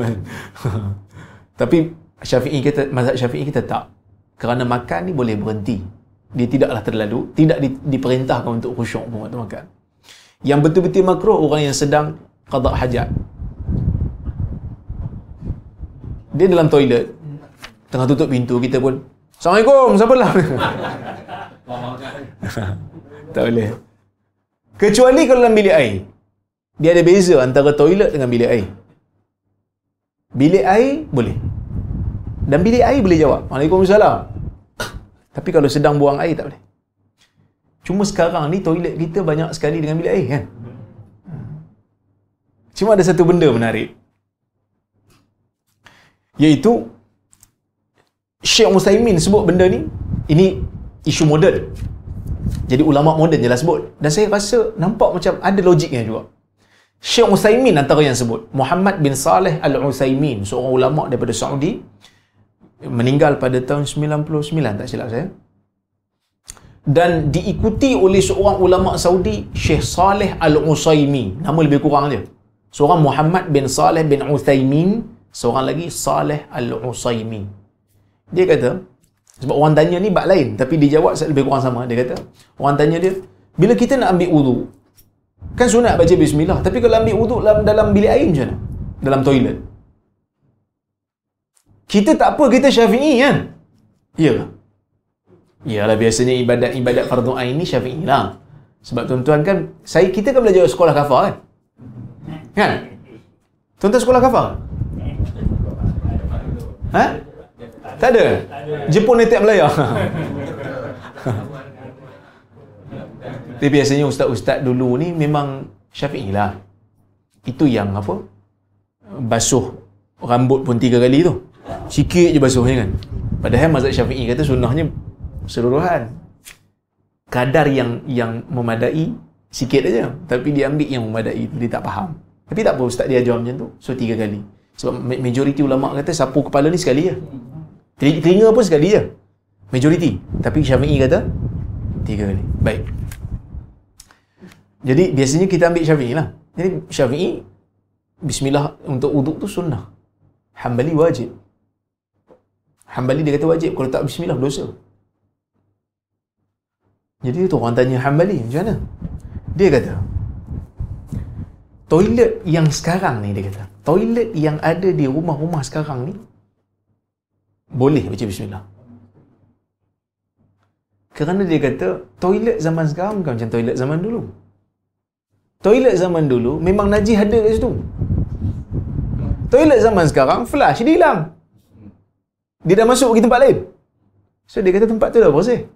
Tapi Syafi'i kita mazhab Syafi'i kita tak. Kerana makan ni boleh berhenti. dia tidaklah terlalu tidak di, diperintahkan untuk khusyuk pun waktu makan yang betul-betul makruh orang yang sedang qada hajat dia dalam toilet tengah tutup pintu kita pun Assalamualaikum siapa lah tak boleh kecuali kalau dalam bilik air. Dia ada beza antara toilet dengan bilik air. Bilik air boleh. Dan bilik air boleh jawab. Waalaikumsalam tapi kalau sedang buang air tak boleh. Cuma sekarang ni toilet kita banyak sekali dengan bilik air kan? Cuma ada satu benda menarik. Iaitu Syekh Musaimin sebut benda ni ini isu moden jadi ulama moden je lah sebut. Dan saya rasa nampak macam ada logiknya juga. Syekh Musaimin antara yang sebut. Muhammad bin Saleh Al-Usaimin seorang ulama daripada Saudi meninggal pada tahun 99 tak silap saya. Dan diikuti oleh seorang ulama Saudi Syekh Saleh Al-Usaimi nama lebih kurang dia. Seorang Muhammad bin Saleh bin Uthaymin seorang lagi Saleh Al-Usaimi dia kata sebab orang tanya ni bab lain tapi dia jawab lebih kurang sama. Dia kata orang tanya dia bila kita nak ambil wudu? Kan sunat baca bismillah tapi kalau ambil wudu dalam, dalam bilik air macam mana? Dalam toilet. Kita tak apa kita syafi'i kan? Ya Iyalah biasanya ibadat-ibadat fardu ain ni syafi'i lah. Sebab tuan-tuan kan saya kita kan belajar sekolah kafar kan? Kan? Tuan-tuan sekolah kafar? Ha tak ada? Jepun ni tiap Melaya tapi biasanya ustaz-ustaz dulu ni memang syafi'i lah. Itu yang apa? Basuh rambut pun tiga kali tu. Sikit je basuhnya kan. Padahal mazhab syafi'i kata sunnahnya seluruhan. Kadar yang yang memadai sikit aja. Tapi dia ambil yang memadai dia tak faham. Tapi tak apa ustaz dia ajar macam tu. So tiga kali. Sebab majoriti ulama kata sapu kepala ni sekali je telinga pun sekali je. Majoriti. Tapi syafi'i kata tiga kali. Baik. Jadi biasanya kita ambil syafi'i lah. Jadi syafi'i bismillah untuk uduk tu sunnah. Hambali wajib. Hambali dia kata wajib. Kalau tak bismillah dosa. Jadi tu orang tanya Hambali macam mana? Dia kata toilet yang sekarang ni dia kata toilet yang ada di rumah-rumah sekarang ni boleh baca bismillah. Kerana dia kata toilet zaman sekarang bukan macam toilet zaman dulu. Toilet zaman dulu memang najis ada kat situ. Toilet zaman sekarang flush dia hilang. Dia dah masuk pergi tempat lain. So dia kata tempat tu dah bersih.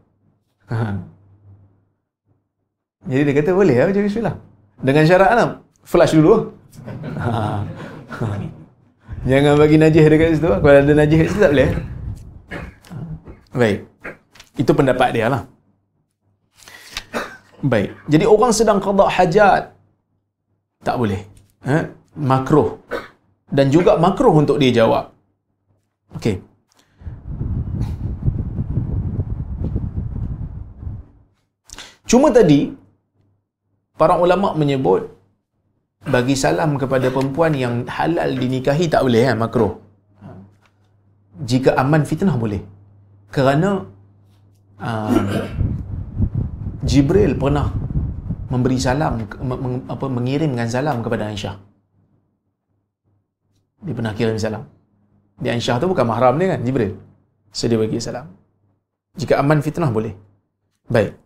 Jadi dia kata boleh lah baca bismillah. Dengan syarat lah. Flush dulu Jangan bagi najis dekat situ. Kalau ada najis kat situ tak boleh. Baik. Itu pendapat dia lah. Baik. Jadi orang sedang qada hajat. Tak boleh. Ha? Makruh. Dan juga makruh untuk dia jawab. Okey. Cuma tadi para ulama menyebut bagi salam kepada perempuan yang halal dinikahi tak boleh kan makruh. Jika aman fitnah boleh. Kerana uh, Jibril pernah memberi salam apa mengirimkan salam kepada Aisyah. Dia pernah kirim salam. Di Aisyah tu bukan mahram dia kan Jibril. So dia bagi salam. Jika aman fitnah boleh. Baik.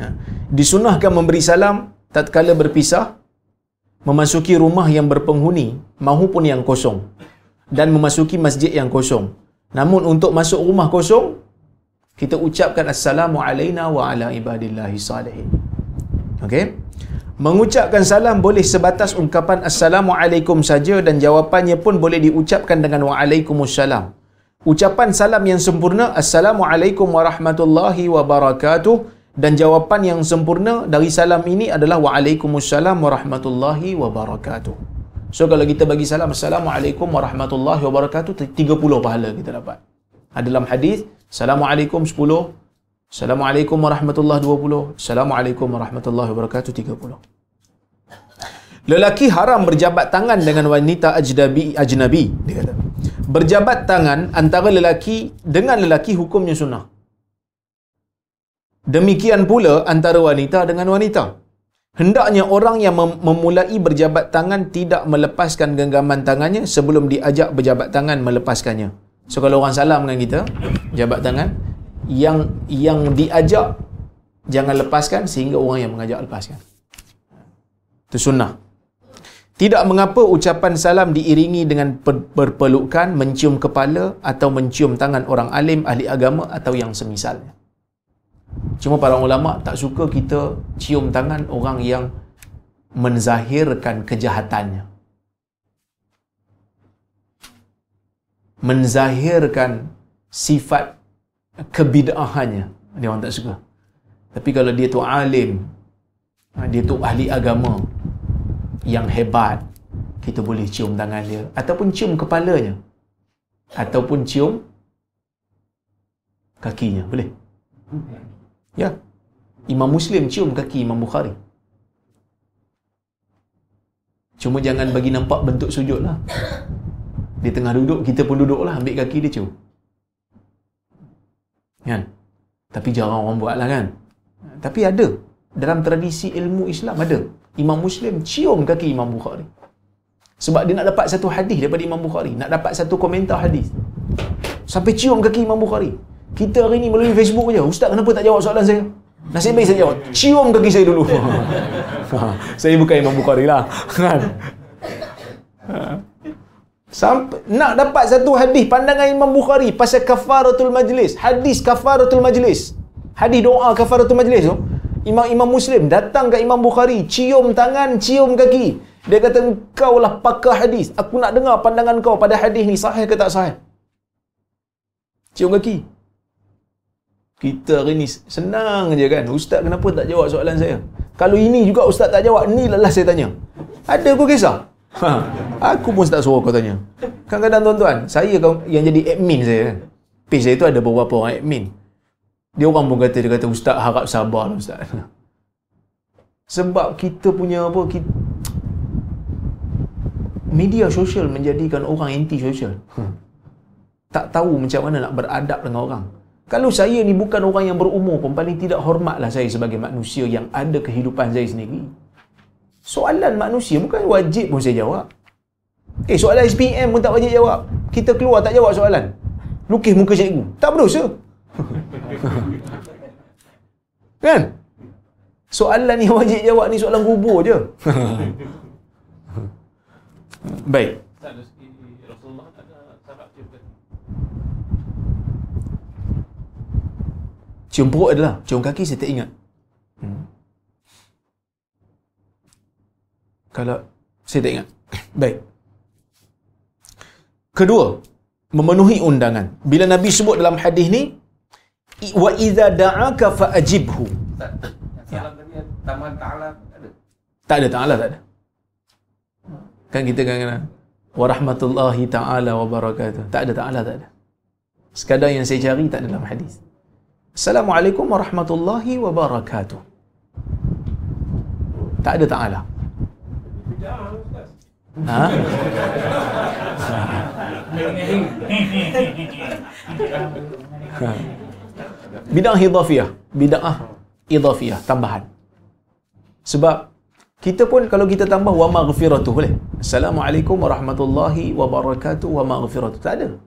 Ya. Disunahkan memberi salam tatkala berpisah memasuki rumah yang berpenghuni mahupun yang kosong dan memasuki masjid yang kosong namun untuk masuk rumah kosong kita ucapkan assalamu alaina wa ala ibadillahi salihin okey Mengucapkan salam boleh sebatas ungkapan Assalamualaikum saja dan jawapannya pun boleh diucapkan dengan Waalaikumsalam. Ucapan salam yang sempurna Assalamualaikum warahmatullahi wabarakatuh dan jawapan yang sempurna dari salam ini adalah Waalaikumsalam warahmatullahi wabarakatuh. So kalau kita bagi salam Assalamualaikum warahmatullahi wabarakatuh 30 pahala kita dapat. Dalam hadis Assalamualaikum 10 Assalamualaikum warahmatullahi wabarakatuh. Assalamualaikum warahmatullahi wabarakatuh 30. Lelaki haram berjabat tangan dengan wanita ajnabi ajnabi dia kata. Berjabat tangan antara lelaki dengan lelaki hukumnya sunnah. Demikian pula antara wanita dengan wanita. Hendaknya orang yang mem- memulai berjabat tangan tidak melepaskan genggaman tangannya sebelum diajak berjabat tangan melepaskannya. So kalau orang salam dengan kita, jabat tangan, yang yang diajak jangan lepaskan sehingga orang yang mengajak lepaskan. Itu sunnah. Tidak mengapa ucapan salam diiringi dengan berpelukan, mencium kepala atau mencium tangan orang alim, ahli agama atau yang semisalnya. Cuma para ulama tak suka kita cium tangan orang yang menzahirkan kejahatannya. Menzahirkan sifat kebid'ahannya. Dia orang tak suka. Tapi kalau dia tu alim, dia tu ahli agama yang hebat, kita boleh cium tangan dia ataupun cium kepalanya ataupun cium kakinya, boleh? Ya. Imam Muslim cium kaki Imam Bukhari. Cuma jangan bagi nampak bentuk sujud lah. Dia tengah duduk, kita pun duduk lah, ambil kaki dia cium. Kan? Tapi jarang orang buat lah kan? Tapi ada. Dalam tradisi ilmu Islam ada. Imam Muslim cium kaki Imam Bukhari. Sebab dia nak dapat satu hadis daripada Imam Bukhari. Nak dapat satu komentar hadis. Sampai cium kaki Imam Bukhari. Kita hari ni melalui Facebook je. Ustaz kenapa tak jawab soalan saya? Nasib baik saya jawab. Cium kaki saya dulu. saya bukan Imam Bukhari lah. Kan? Sampai, nak dapat satu hadis pandangan Imam Bukhari pasal kafaratul majlis. Hadis kafaratul majlis. Hadis doa kafaratul majlis tu. Imam Imam Muslim datang ke Imam Bukhari, cium tangan, cium kaki. Dia kata engkau lah pakar hadis. Aku nak dengar pandangan kau pada hadis ni sahih ke tak sahih. Cium kaki. Kita hari ni senang je kan. Ustaz kenapa tak jawab soalan saya? Kalau ini juga ustaz tak jawab, ni lah saya tanya. Ada kau kisah? Ha, aku pun tak suruh kau tanya. Kadang-kadang tuan-tuan, saya yang jadi admin saya kan. Page saya tu ada beberapa orang admin. Dia orang pun kata, dia kata, Ustaz harap sabar lah Ustaz. Sebab kita punya apa, kita, media sosial menjadikan orang anti sosial. Tak tahu macam mana nak beradab dengan orang. Kalau saya ni bukan orang yang berumur pun paling tidak hormatlah saya sebagai manusia yang ada kehidupan saya sendiri. Soalan manusia bukan wajib pun saya jawab. Eh soalan SPM pun tak wajib jawab. Kita keluar tak jawab soalan. Lukis muka cikgu. Tak berdosa. kan? Soalan ni wajib jawab ni soalan kubur je. Baik. Cium perut adalah. Cium kaki saya tak ingat. Hmm. Kalau saya tak ingat. Baik. Kedua, memenuhi undangan. Bila Nabi sebut dalam hadis ni, wa idza da'aka fa'ajibhu. Ya. Tak ada ta'ala tak ada. Kan kita kan kena wa rahmatullahi ta'ala wa barakatuh. Tak ada ta'ala tak ada. Sekadar yang saya cari tak ada dalam hadis. Assalamualaikum warahmatullahi wabarakatuh. Tak ada ta'ala. Ha? Bid'ah idhafiyah. Bid'ah idhafiyah. Tambahan. Sebab kita pun kalau kita tambah wa maghfiratuh boleh. Assalamualaikum warahmatullahi wabarakatuh wa maghfiratuh. Tak ada.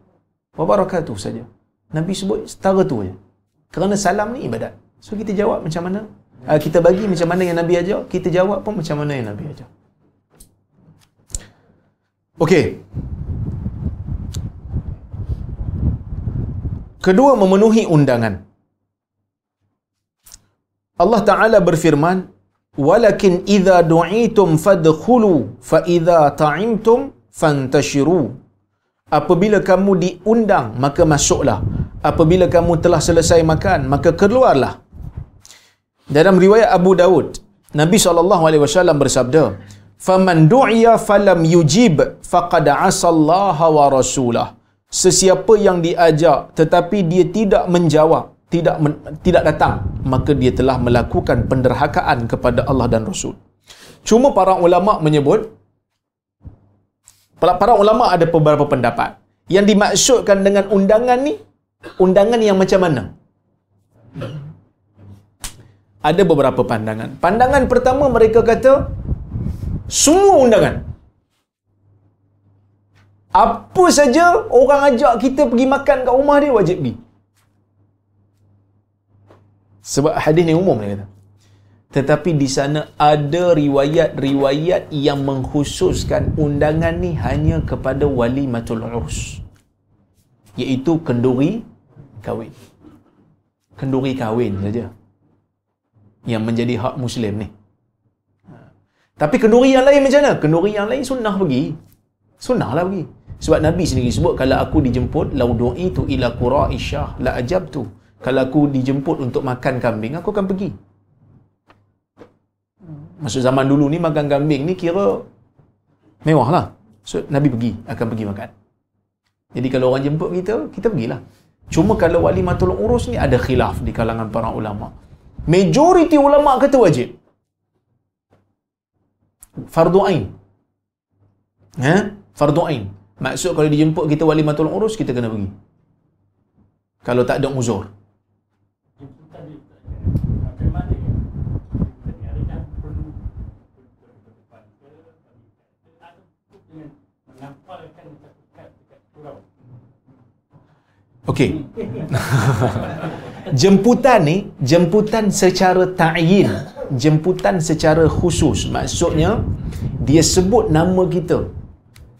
Wabarakatuh saja. Nabi sebut setara tu je. Kerana salam ni ibadat. So kita jawab macam mana? Uh, kita bagi macam mana yang Nabi ajar, kita jawab pun macam mana yang Nabi ajar. Okey. Kedua memenuhi undangan. Allah Taala berfirman, walakin idza du'itum fadkhulu fa idza ta'imtum fantashiru apabila kamu diundang maka masuklah apabila kamu telah selesai makan maka keluarlah. Dalam riwayat Abu Daud Nabi SAW bersabda faman du'iya falam yujib faqad asallaha wa rasulah. Sesiapa yang diajak tetapi dia tidak menjawab tidak men, tidak datang maka dia telah melakukan penderhakaan kepada Allah dan Rasul. Cuma para ulama menyebut para, para ulama ada beberapa pendapat. Yang dimaksudkan dengan undangan ni undangan yang macam mana ada beberapa pandangan pandangan pertama mereka kata semua undangan apa saja orang ajak kita pergi makan kat rumah dia wajib pergi sebab hadis ni umum dia kata. Tetapi di sana ada riwayat-riwayat yang mengkhususkan undangan ni hanya kepada wali matul urus. Iaitu kenduri kahwin. Kenduri kahwin saja. Yang menjadi hak Muslim ni. Tapi kenduri yang lain macam mana? Kenduri yang lain sunnah pergi. Sunnah lah pergi. Sebab Nabi sendiri sebut kalau aku dijemput laudu'i tu ila qura'isyah la ajab tu kalau aku dijemput untuk makan kambing, aku akan pergi. Maksud zaman dulu ni makan kambing ni kira mewah lah. So, Nabi pergi, akan pergi makan. Jadi kalau orang jemput kita, kita pergilah. Cuma kalau wali matul urus ni ada khilaf di kalangan para ulama. Majoriti ulama kata wajib. Fardu ain. Ha? Fardu ain. Maksud kalau dijemput kita wali matul urus, kita kena pergi. Kalau tak ada uzur. Okey. jemputan ni, jemputan secara ta'yin, jemputan secara khusus. Maksudnya, dia sebut nama kita.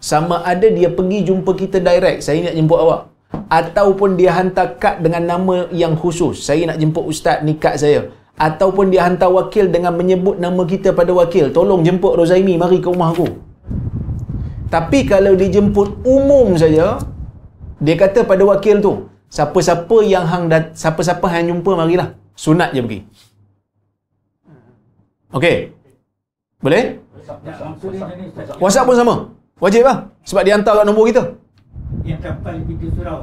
Sama ada dia pergi jumpa kita direct, saya nak jemput awak. Ataupun dia hantar kad dengan nama yang khusus. Saya nak jemput ustaz ni kad saya. Ataupun dia hantar wakil dengan menyebut nama kita pada wakil. Tolong jemput Rozaimi mari ke rumah aku. Tapi kalau dijemput umum saja, dia kata pada wakil tu, siapa-siapa yang hang dat, siapa-siapa yang jumpa marilah. Sunat je pergi. Okey. Boleh? WhatsApp pun sama. Wajib lah. Sebab dia hantar kat nombor kita. Yang kapal pintu surau.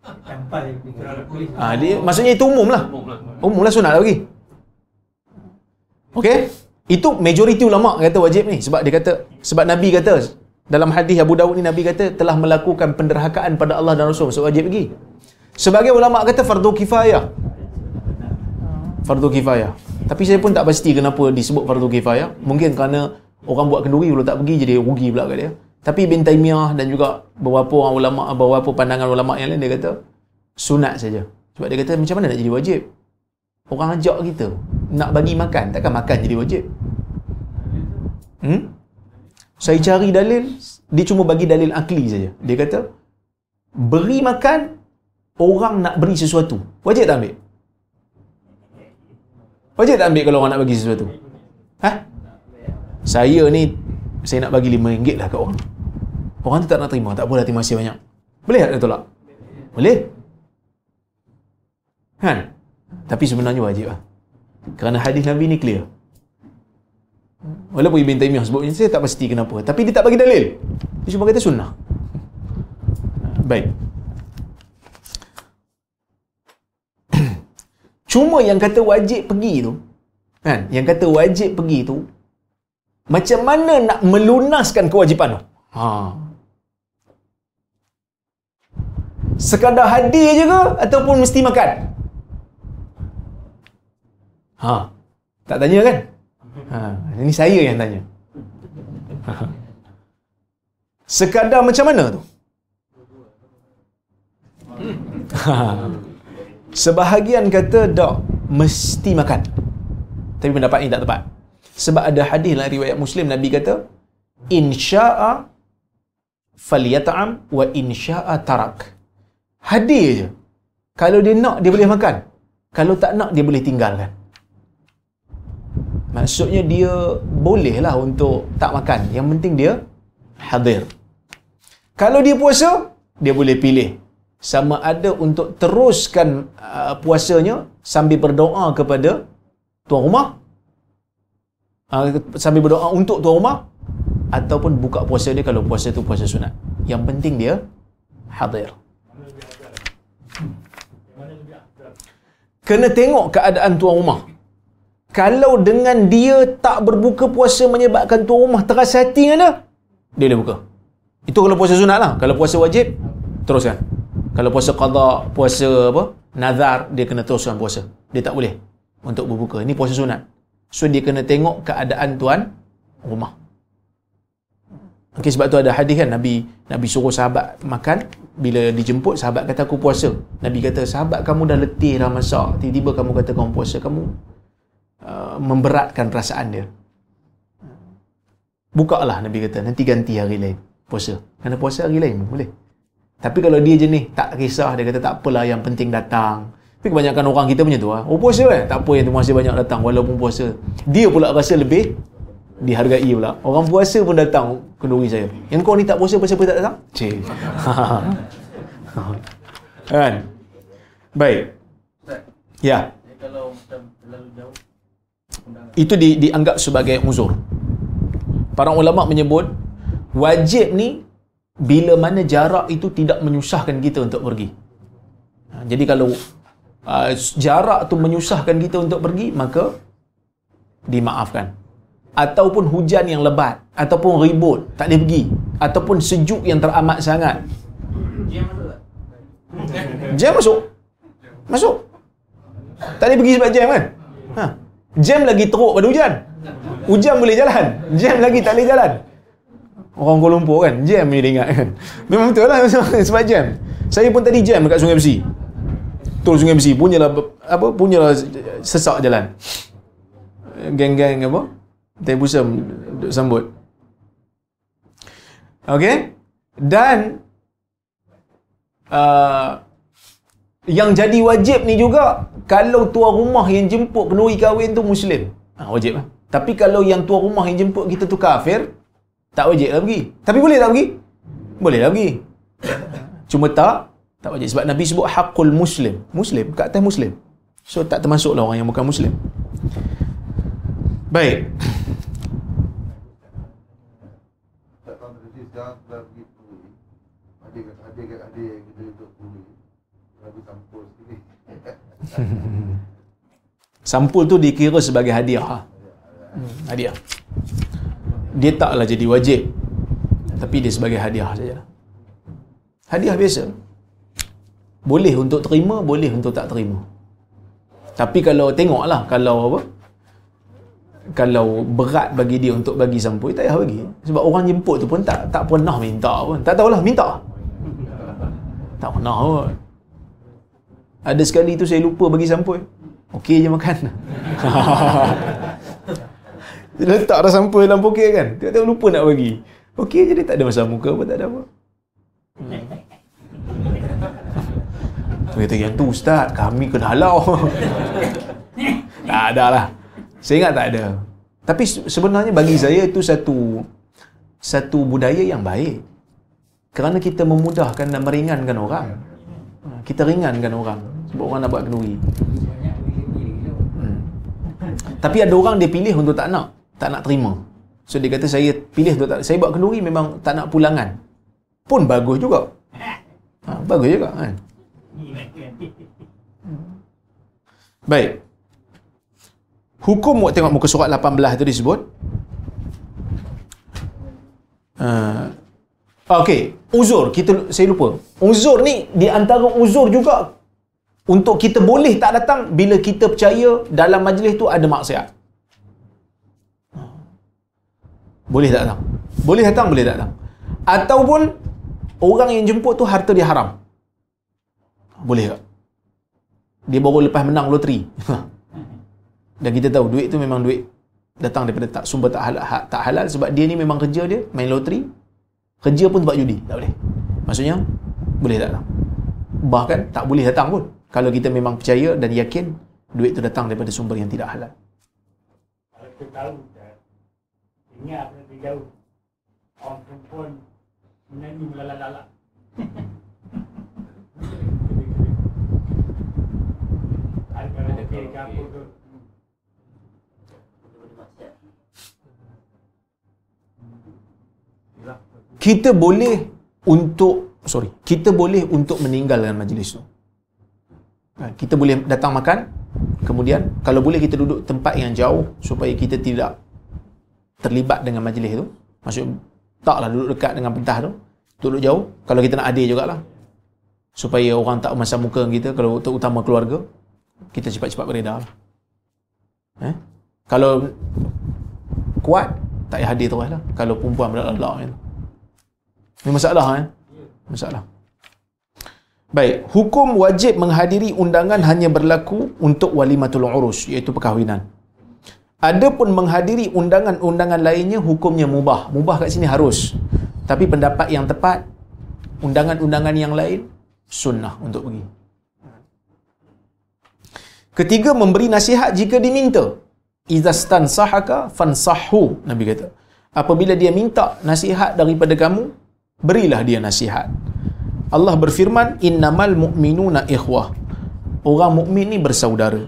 Kapal pintu surau polis. Ah, dia, maksudnya itu umum lah. Umum lah sunat lah pergi. Okey? Itu majoriti ulama kata wajib ni sebab dia kata sebab Nabi kata dalam hadis Abu Dawud ni Nabi kata telah melakukan penderhakaan pada Allah dan Rasul. So wajib pergi. Sebagai ulama kata fardu kifayah. Fardu kifayah. Tapi saya pun tak pasti kenapa disebut fardu kifayah. Mungkin kerana orang buat kenduri kalau tak pergi jadi rugi pula kat dia. Tapi Ibn Taymiyah dan juga beberapa orang ulama beberapa pandangan ulama yang lain dia kata sunat saja. Sebab dia kata macam mana nak jadi wajib? Orang ajak kita nak bagi makan takkan makan jadi wajib? Hmm? Saya cari dalil, dia cuma bagi dalil akli saja. Dia kata, beri makan, orang nak beri sesuatu. Wajib tak ambil? Wajib tak ambil kalau orang nak bagi sesuatu? Ha? Saya ni, saya nak bagi RM5 lah kat orang. Orang tu tak nak terima. Tak boleh terima kasih banyak. Boleh tak dia tolak? Boleh? Kan? Tapi sebenarnya wajib lah. Kerana hadis Nabi ni clear. Walaupun Ibn Taymiyah sebut saya tak pasti kenapa. Tapi dia tak bagi dalil. Dia cuma kata sunnah. Baik. Cuma yang kata wajib pergi tu, kan? Yang kata wajib pergi tu, macam mana nak melunaskan kewajipan tu? Ha. Sekadar hadir je ke ataupun mesti makan? Ha. Tak tanya kan? Ha, ini saya yang tanya. Sekadar macam mana tu? Sebahagian kata tak mesti makan. Tapi pendapat ini tak tepat. Sebab ada hadis dalam riwayat Muslim Nabi kata insya'a falyat'am wa insya'a tarak. Hadir je. Kalau dia nak dia boleh makan. Kalau tak nak dia boleh tinggalkan. Maksudnya dia bolehlah untuk tak makan. Yang penting dia hadir. Kalau dia puasa, dia boleh pilih sama ada untuk teruskan uh, puasanya sambil berdoa kepada tuan rumah uh, sambil berdoa untuk tuan rumah ataupun buka puasa dia kalau puasa tu puasa sunat. Yang penting dia hadir. Kena tengok keadaan tuan rumah. Kalau dengan dia tak berbuka puasa menyebabkan tuan rumah terasa hati dengan dia, dia boleh buka. Itu kalau puasa sunat lah. Kalau puasa wajib, teruskan. Kalau puasa qada, puasa apa? Nazar, dia kena teruskan puasa. Dia tak boleh untuk berbuka. Ini puasa sunat. So dia kena tengok keadaan tuan rumah. Okay, sebab tu ada hadis kan Nabi Nabi suruh sahabat makan bila dijemput sahabat kata aku puasa. Nabi kata sahabat kamu dah letih dah masak. Tiba-tiba kamu kata kamu puasa kamu uh, memberatkan perasaan dia. Buka lah Nabi kata nanti ganti hari lain puasa. Kena puasa hari lain boleh. Tapi kalau dia jenis tak kisah dia kata tak apalah yang penting datang. Tapi kebanyakan orang kita punya tu lah. Oh puasa kan? Tak apa yang tu masih banyak datang walaupun puasa. Dia pula rasa lebih dihargai pula. Orang puasa pun datang kenduri saya. Yang kau ni tak puasa pasal apa tak datang? Cik. kan? Baik. Ya. Itu di, dianggap sebagai uzur. Para ulama menyebut wajib ni bila mana jarak itu tidak menyusahkan kita untuk pergi. Ha, jadi kalau uh, jarak tu menyusahkan kita untuk pergi, maka dimaafkan. Ataupun hujan yang lebat, ataupun ribut, tak boleh pergi. Ataupun sejuk yang teramat sangat. Jam masuk? Jam masuk. Masuk. Tak boleh pergi sebab jam kan? Ha. Jam lagi teruk pada hujan. Hujan boleh jalan. Jam lagi tak boleh jalan. Orang Kuala Lumpur kan Jam ni dia ingat kan. Memang betul lah Sebab jam. Saya pun tadi jam dekat Sungai Besi. Tol Sungai Besi. Punyalah Apa Punyalah Sesak jalan. Geng-geng apa? Teh Busam Duk sambut. Okay Dan uh, Yang jadi wajib ni juga Kalau tuan rumah yang jemput Kenduri kahwin tu Muslim ha, Wajib lah Tapi kalau yang tuan rumah yang jemput kita tu kafir tak wajib lah pergi. Tapi boleh tak pergi? Boleh lah pergi. Cuma tak, tak wajib. Sebab Nabi sebut hakul muslim. Muslim, kat atas muslim. So tak termasuklah orang yang bukan muslim. Baik. Sampul tu dikira sebagai hadiah. Hmm, hadiah. Dia taklah jadi wajib tapi dia sebagai hadiah saja. Hadiah biasa. Boleh untuk terima boleh untuk tak terima. Tapi kalau tengoklah kalau apa kalau berat bagi dia untuk bagi sampul tak payah bagi. Sebab orang jemput tu pun tak tak pernah minta pun. Tak tahulah minta. Tak pernah pun ada sekali tu saya lupa bagi sampul okey je makan Dia letak dah sampul dalam poket kan. Tiba-tiba lupa nak bagi. Okey je dia tak ada masalah muka apa, tak ada apa. Hmm. Tu kata yang tu ustaz, kami kena halau. tak ada lah. Saya ingat tak ada. Tapi sebenarnya bagi saya itu satu satu budaya yang baik. Kerana kita memudahkan dan meringankan orang. Kita ringankan orang. Sebab orang nak buat kenduri. Hmm. Tapi ada orang dia pilih untuk tak nak tak nak terima. So dia kata saya pilih tu tak saya buat kenduri memang tak nak pulangan. Pun bagus juga. Ha, bagus juga kan. Baik. Hukum tengok muka surat 18 tu disebut. Uh, Okey, uzur kita saya lupa. Uzur ni di antara uzur juga untuk kita boleh tak datang bila kita percaya dalam majlis tu ada maksiat. Boleh tak datang? Boleh datang, boleh tak datang. Ataupun orang yang jemput tu harta dia haram. Boleh tak? Dia baru lepas menang loteri. Dan kita tahu duit tu memang duit datang daripada tak sumber tak halal, ha, tak halal sebab dia ni memang kerja dia main loteri. Kerja pun tempat judi. Tak boleh. Maksudnya boleh tak. Bahkan tak boleh datang pun. Kalau kita memang percaya dan yakin duit tu datang daripada sumber yang tidak halal. kita tahu. Ingat apa yang jauh. Orang perempuan menyanyi melalak-lalak. Ada karaoke ke apa tu. Kita boleh untuk sorry, kita boleh untuk meninggalkan majlis tu. Ha, Kita boleh datang makan, kemudian kalau boleh kita duduk tempat yang jauh supaya kita tidak terlibat dengan majlis tu. Maksud taklah duduk dekat dengan pentah tu. Duduk jauh. Kalau kita nak adil jugalah. Supaya orang tak masam muka kita kalau terutama keluarga, kita cepat-cepat beredar lah. Eh? Kalau kuat, tak payah hadir terus lah. Kalau perempuan berlak-lak macam tu. Ini masalah kan? Masalah. Baik, hukum wajib menghadiri undangan hanya berlaku untuk walimatul urus, iaitu perkahwinan. Adapun menghadiri undangan-undangan lainnya hukumnya mubah. Mubah kat sini harus. Tapi pendapat yang tepat, undangan-undangan yang lain sunnah untuk pergi. Ketiga, memberi nasihat jika diminta. Iza stansahaka fansahhu, Nabi kata. Apabila dia minta nasihat daripada kamu, berilah dia nasihat. Allah berfirman, "Innamal mu'minuna ikhwah." Orang mukmin ni bersaudara.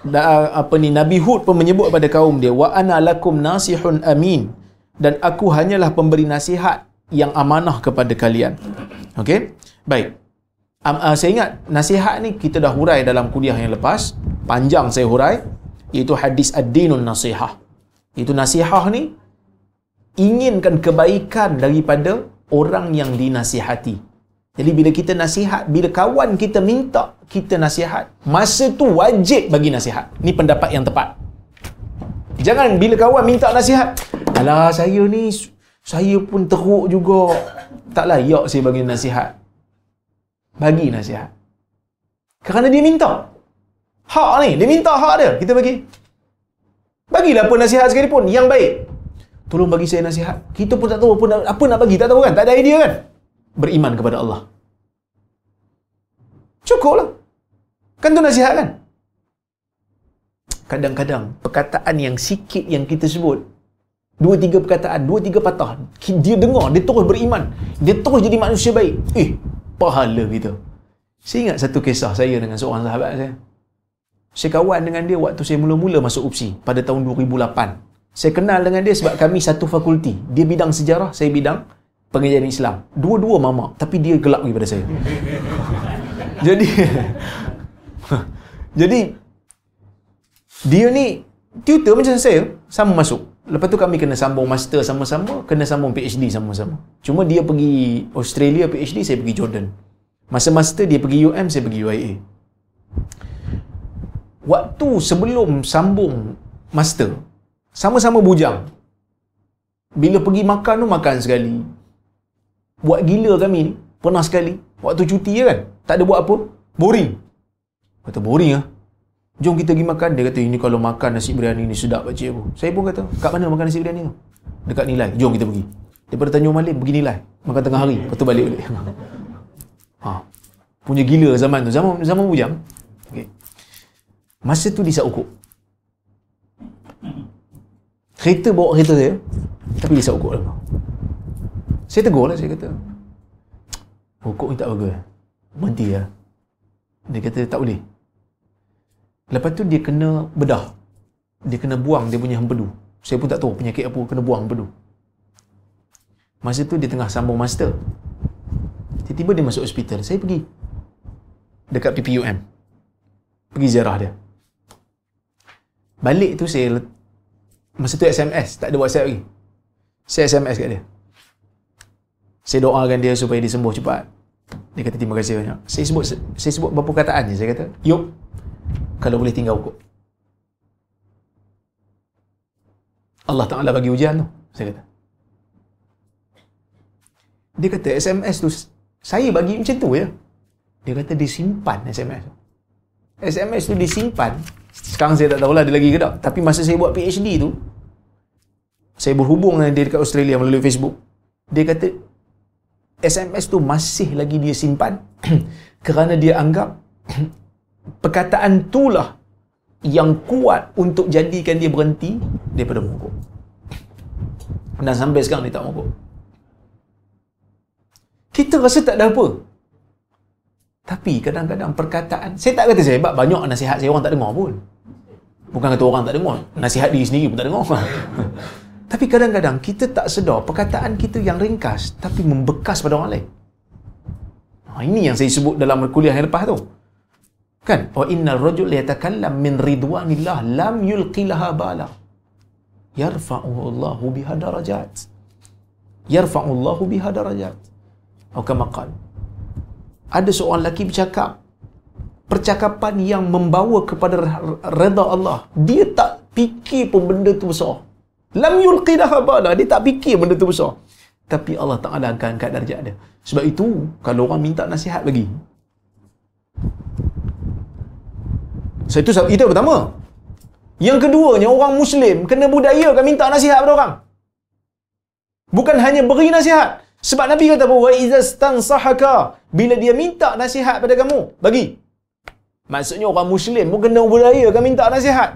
Da, apa ni Nabi Hud pun menyebut pada kaum dia, "Wa ana lakum nasihun amin." Dan aku hanyalah pemberi nasihat yang amanah kepada kalian. Okey? Baik. Um, uh, saya ingat nasihat ni kita dah hurai dalam kuliah yang lepas. Panjang saya hurai iaitu hadis ad-dinun nasihah. Itu nasihah ni inginkan kebaikan daripada orang yang dinasihati. Jadi bila kita nasihat, bila kawan kita minta kita nasihat, masa tu wajib bagi nasihat. Ni pendapat yang tepat. Jangan bila kawan minta nasihat, alah saya ni saya pun teruk juga. Tak layak saya bagi nasihat. Bagi nasihat. Kerana dia minta. Hak ni, dia minta hak dia. Kita bagi. Bagilah apa nasihat sekalipun yang baik. Tolong bagi saya nasihat. Kita pun tak tahu nak, apa nak bagi. Tak tahu kan? Tak ada idea kan? Beriman kepada Allah. Cukuplah. Kan tu nasihat kan? Kadang-kadang perkataan yang sikit yang kita sebut Dua tiga perkataan, dua tiga patah Dia dengar, dia terus beriman Dia terus jadi manusia baik Eh, pahala kita Saya ingat satu kisah saya dengan seorang sahabat saya Saya kawan dengan dia waktu saya mula-mula masuk UPSI Pada tahun 2008 Saya kenal dengan dia sebab kami satu fakulti Dia bidang sejarah, saya bidang pengajaran Islam Dua-dua mama Tapi dia gelap lagi pada saya Jadi Jadi Dia ni Tutor macam saya Sama masuk Lepas tu kami kena sambung master sama-sama, kena sambung PhD sama-sama. Cuma dia pergi Australia PhD, saya pergi Jordan. Masa master dia pergi UM, saya pergi UIA. Waktu sebelum sambung master, sama-sama bujang. Bila pergi makan tu makan sekali. Buat gila kami ni, pernah sekali. Waktu cuti je kan, tak ada buat apa. Boring. Kata boring ah. Jom kita pergi makan. Dia kata, ini kalau makan nasi biryani ni sedap pakcik aku. Saya pun kata, kat mana makan nasi biryani tu? Dekat nilai. Jom kita pergi. Daripada Tanjung Malim, pergi nilai. Makan tengah hari. Lepas tu balik balik. ha. Punya gila zaman tu. Zaman zaman bujang. Okay. Masa tu disak ukur. Kereta bawa kereta saya. Tapi disak ukur lah. Saya tegur lah. Saya kata, ukur ni tak bagus. Berhenti lah. Dia kata, tak boleh. Lepas tu dia kena bedah. Dia kena buang dia punya hempedu. Saya pun tak tahu penyakit apa kena buang hempedu. Masa tu dia tengah sambung master. Tiba-tiba dia masuk hospital. Saya pergi. Dekat PPUM. Pergi ziarah dia. Balik tu saya masa tu SMS, tak ada WhatsApp lagi. Saya SMS kat dia. Saya doakan dia supaya dia sembuh cepat. Dia kata terima kasih banyak. Saya sebut saya sebut beberapa perkataan je. Saya kata, "Yuk, kalau boleh tinggal ukur. Allah Ta'ala bagi ujian tu. Saya kata. Dia kata SMS tu, saya bagi macam tu ya. Dia kata dia simpan SMS. SMS tu disimpan. Sekarang saya tak tahulah dia lagi ke tak. Tapi masa saya buat PhD tu, saya berhubung dengan dia dekat Australia melalui Facebook. Dia kata, SMS tu masih lagi dia simpan kerana dia anggap perkataan itulah yang kuat untuk jadikan dia berhenti daripada merokok. Dan sampai sekarang dia tak merokok. Kita rasa tak ada apa. Tapi kadang-kadang perkataan, saya tak kata saya, banyak nasihat saya orang tak dengar pun. Bukan kata orang tak dengar, nasihat diri sendiri pun tak dengar. tapi kadang-kadang kita tak sedar perkataan kita yang ringkas tapi membekas pada orang lain. Ha, ini yang saya sebut dalam kuliah yang lepas tu. Kan? Wa innal rajul yatakallam min ridwanillah lam yulqilaha bala. Yarfa'u Allahu biha darajat. Yarfa'u Allahu biha darajat. Atau kama qala ada seorang lelaki bercakap. Percakapan yang membawa kepada redha Allah. Dia tak fikir pun benda tu besar. Lam yulqidah bala dia tak fikir benda tu besar. Tapi Allah Taala akan angkat darjat dia. Sebab itu kalau orang minta nasihat bagi. So itu itu pertama. Yang keduanya orang muslim kena budayakan minta nasihat pada orang. Bukan hanya beri nasihat. Sebab Nabi kata? Wa iza stansahaka bila dia minta nasihat pada kamu, bagi. Maksudnya orang muslim pun kena budaya kan minta nasihat.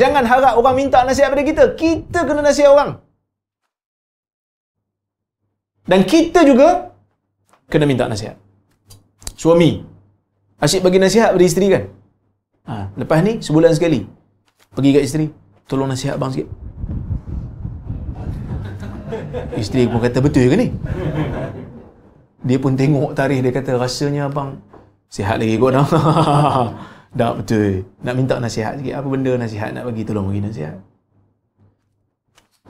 Jangan harap orang minta nasihat pada kita. Kita kena nasihat orang. Dan kita juga kena minta nasihat. Suami asyik bagi nasihat pada isteri kan? Ha, lepas ni sebulan sekali pergi kat isteri, tolong nasihat abang sikit. Isteri pun kata betul ke ni? Dia pun tengok tarikh dia kata rasanya abang sihat lagi kot dah. dah betul. Nak minta nasihat sikit. Apa benda nasihat nak bagi tolong bagi nasihat.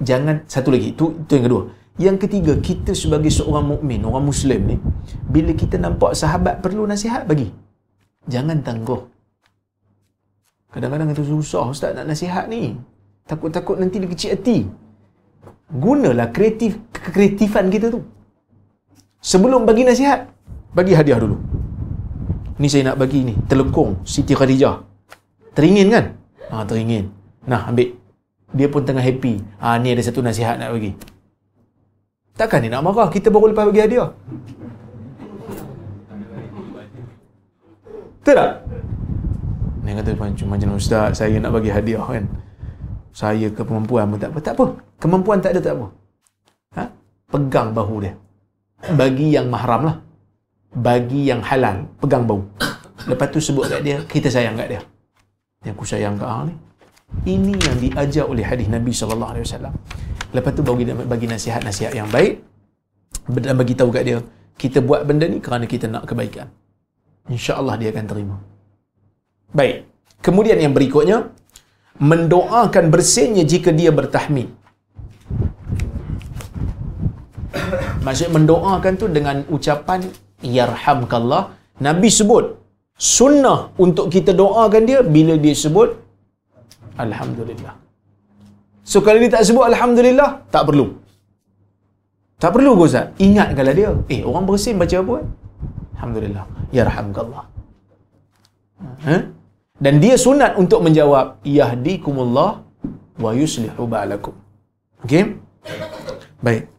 Jangan satu lagi. Tu tu yang kedua. Yang ketiga, kita sebagai seorang mukmin, orang muslim ni, bila kita nampak sahabat perlu nasihat bagi. Jangan tangguh. Kadang-kadang itu susah ustaz nak nasihat ni. Takut-takut nanti dia kecil hati gunalah kreatif kekreatifan kita tu sebelum bagi nasihat bagi hadiah dulu ni saya nak bagi ni telekong Siti Khadijah teringin kan ha, teringin nah ambil dia pun tengah happy ha, ni ada satu nasihat nak bagi takkan dia nak marah kita baru lepas bagi hadiah betul tak ni kata macam ustaz saya nak bagi hadiah kan saya ke kemampuan pun tak apa. Tak apa. Kemampuan tak ada tak apa. Ha? Pegang bahu dia. Bagi yang mahram lah. Bagi yang halal. Pegang bahu. Lepas tu sebut kat dia, kita sayang kat dia. Yang aku sayang kat hang ni. Ini yang diajar oleh hadis Nabi SAW. Lepas tu bagi, bagi nasihat-nasihat yang baik. Dan bagi tahu kat dia, kita buat benda ni kerana kita nak kebaikan. InsyaAllah dia akan terima. Baik. Kemudian yang berikutnya, mendoakan bersihnya jika dia bertahmid. Maksud mendoakan tu dengan ucapan yarhamkallah. Nabi sebut sunnah untuk kita doakan dia bila dia sebut alhamdulillah. So kalau dia tak sebut alhamdulillah, tak perlu. Tak perlu ke Ustaz? Ingatkanlah dia. Eh, orang bersin baca apa? Alhamdulillah. Yarhamkallah. Ha? Dan dia sunat untuk menjawab yahdikumullah wa yuslihu ba'lakum. Okey? Baik.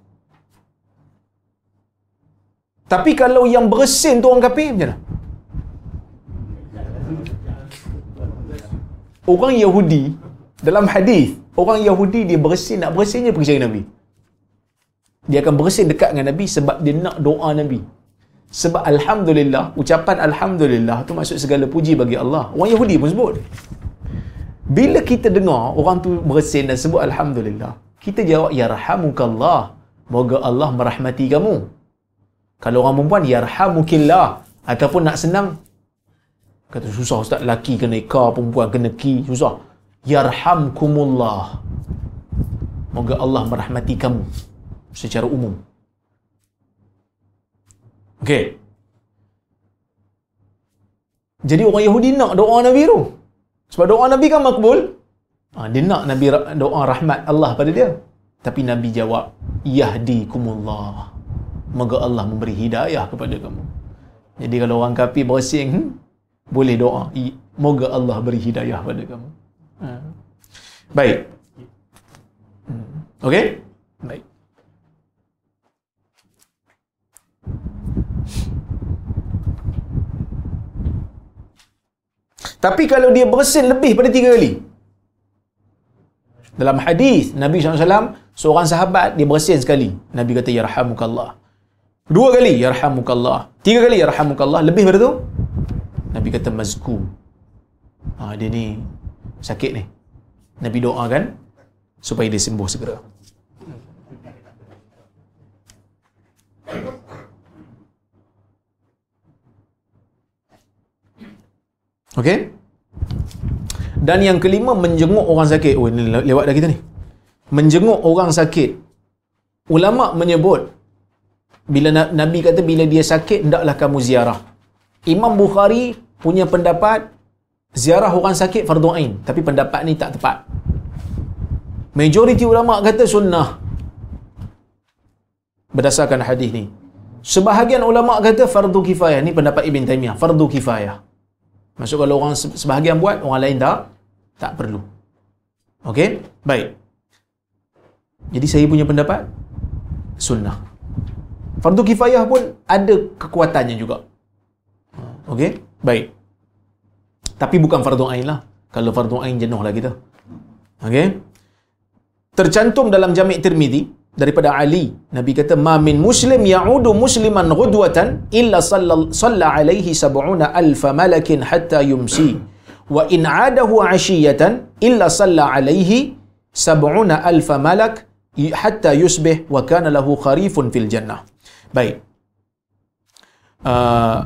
Tapi kalau yang bersin tu orang kafir macam mana? Orang Yahudi dalam hadis, orang Yahudi dia bersin nak bersinnya pergi cari Nabi. Dia akan bersin dekat dengan Nabi sebab dia nak doa Nabi. Sebab Alhamdulillah, ucapan Alhamdulillah tu maksud segala puji bagi Allah. Orang Yahudi pun sebut. Bila kita dengar orang tu bersin dan sebut Alhamdulillah, kita jawab, Ya Rahamukallah. Moga Allah merahmati kamu. Kalau orang perempuan, Ya Rahamukillah. Ataupun nak senang, kata susah ustaz, laki kena ikar, perempuan kena ki, susah. Yarhamkumullah. Moga Allah merahmati kamu secara umum. Okey. Jadi orang Yahudi nak doa Nabi tu. Sebab doa Nabi kan makbul. Ha, dia nak Nabi doa rahmat Allah pada dia. Tapi Nabi jawab, Yahdikumullah. Moga Allah memberi hidayah kepada kamu. Jadi kalau orang kafir bersing, hmm, boleh doa. Moga Allah beri hidayah pada kamu. Ha. Baik. Hmm. Okey? Baik. Tapi kalau dia bersin lebih pada tiga kali. Dalam hadis Nabi SAW, seorang sahabat dia bersin sekali. Nabi kata, Yarhamukallah. Dua kali, Yarhamukallah. Tiga kali, Yarhamukallah. Lebih pada tu, Nabi kata, Mazku. Ha, dia ni sakit ni. Nabi doakan supaya dia sembuh segera. Okey? Dan yang kelima menjenguk orang sakit. Oh ini lewat dah kita ni. Menjenguk orang sakit. Ulama menyebut bila Nabi kata bila dia sakit hendaklah kamu ziarah. Imam Bukhari punya pendapat ziarah orang sakit fardu ain, tapi pendapat ni tak tepat. Majoriti ulama kata sunnah. Berdasarkan hadis ni. Sebahagian ulama kata fardu kifayah. Ni pendapat Ibn Taymiyah. Fardu kifayah. Maksud kalau orang sebahagian buat, orang lain tak tak perlu. Okey? Baik. Jadi saya punya pendapat sunnah. Fardu kifayah pun ada kekuatannya juga. Okey? Baik. Tapi bukan fardu ain lah. Kalau fardu ain jenuhlah kita. Okey? Tercantum dalam Jami' Tirmizi daripada Ali Nabi kata ma min muslim ya'udu musliman ghudwatan illa salla alaihi sab'una alf malakin hatta yumsi wa in 'adahu 'ashiyatan illa salla alaihi sab'una alf malak hatta yusbih wa kana lahu kharifun fil jannah baik. Uh,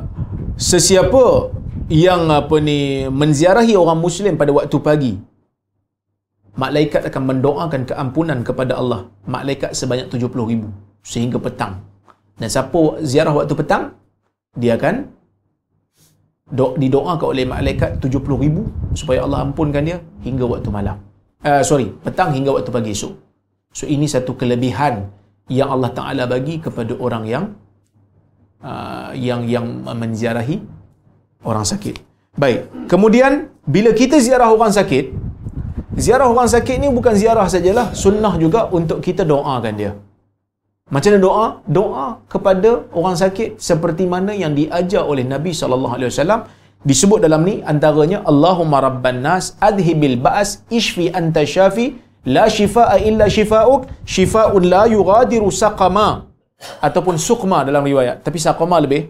sesiapa yang apa ni menziarahi orang muslim pada waktu pagi malaikat akan mendoakan keampunan kepada Allah. Malaikat sebanyak 70 ribu sehingga petang. Dan siapa ziarah waktu petang dia akan do, didoakan oleh malaikat 70 ribu supaya Allah ampunkan dia hingga waktu malam. Uh, sorry petang hingga waktu pagi esok. So ini satu kelebihan yang Allah Ta'ala bagi kepada orang yang uh, yang yang menziarahi orang sakit baik kemudian bila kita ziarah orang sakit Ziarah orang sakit ni bukan ziarah sajalah, sunnah juga untuk kita doakan dia. Macam mana doa? Doa kepada orang sakit seperti mana yang diajar oleh Nabi sallallahu alaihi wasallam disebut dalam ni antaranya Allahumma rabban nas adhibil ba's ishfi anta syafi la shifaa illa shifauk shifaun la yughadiru saqama ataupun suqma dalam riwayat tapi saqama lebih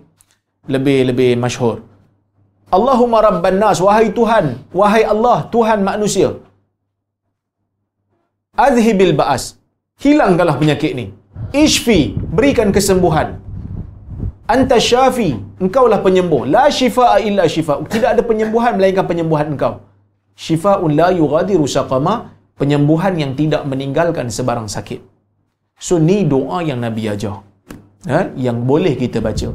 lebih lebih masyhur Allahumma rabban nas wahai Tuhan wahai Allah Tuhan manusia Azhibil ba'as. Hilangkanlah penyakit ni. Ishfi. Berikan kesembuhan. Anta syafi. Engkaulah penyembuh. La shifa'a illa shifa' Tidak ada penyembuhan melainkan penyembuhan engkau. Shifa'un la yughadiru saqama. Penyembuhan yang tidak meninggalkan sebarang sakit. So, ni doa yang Nabi ajar. Ha? Yang boleh kita baca.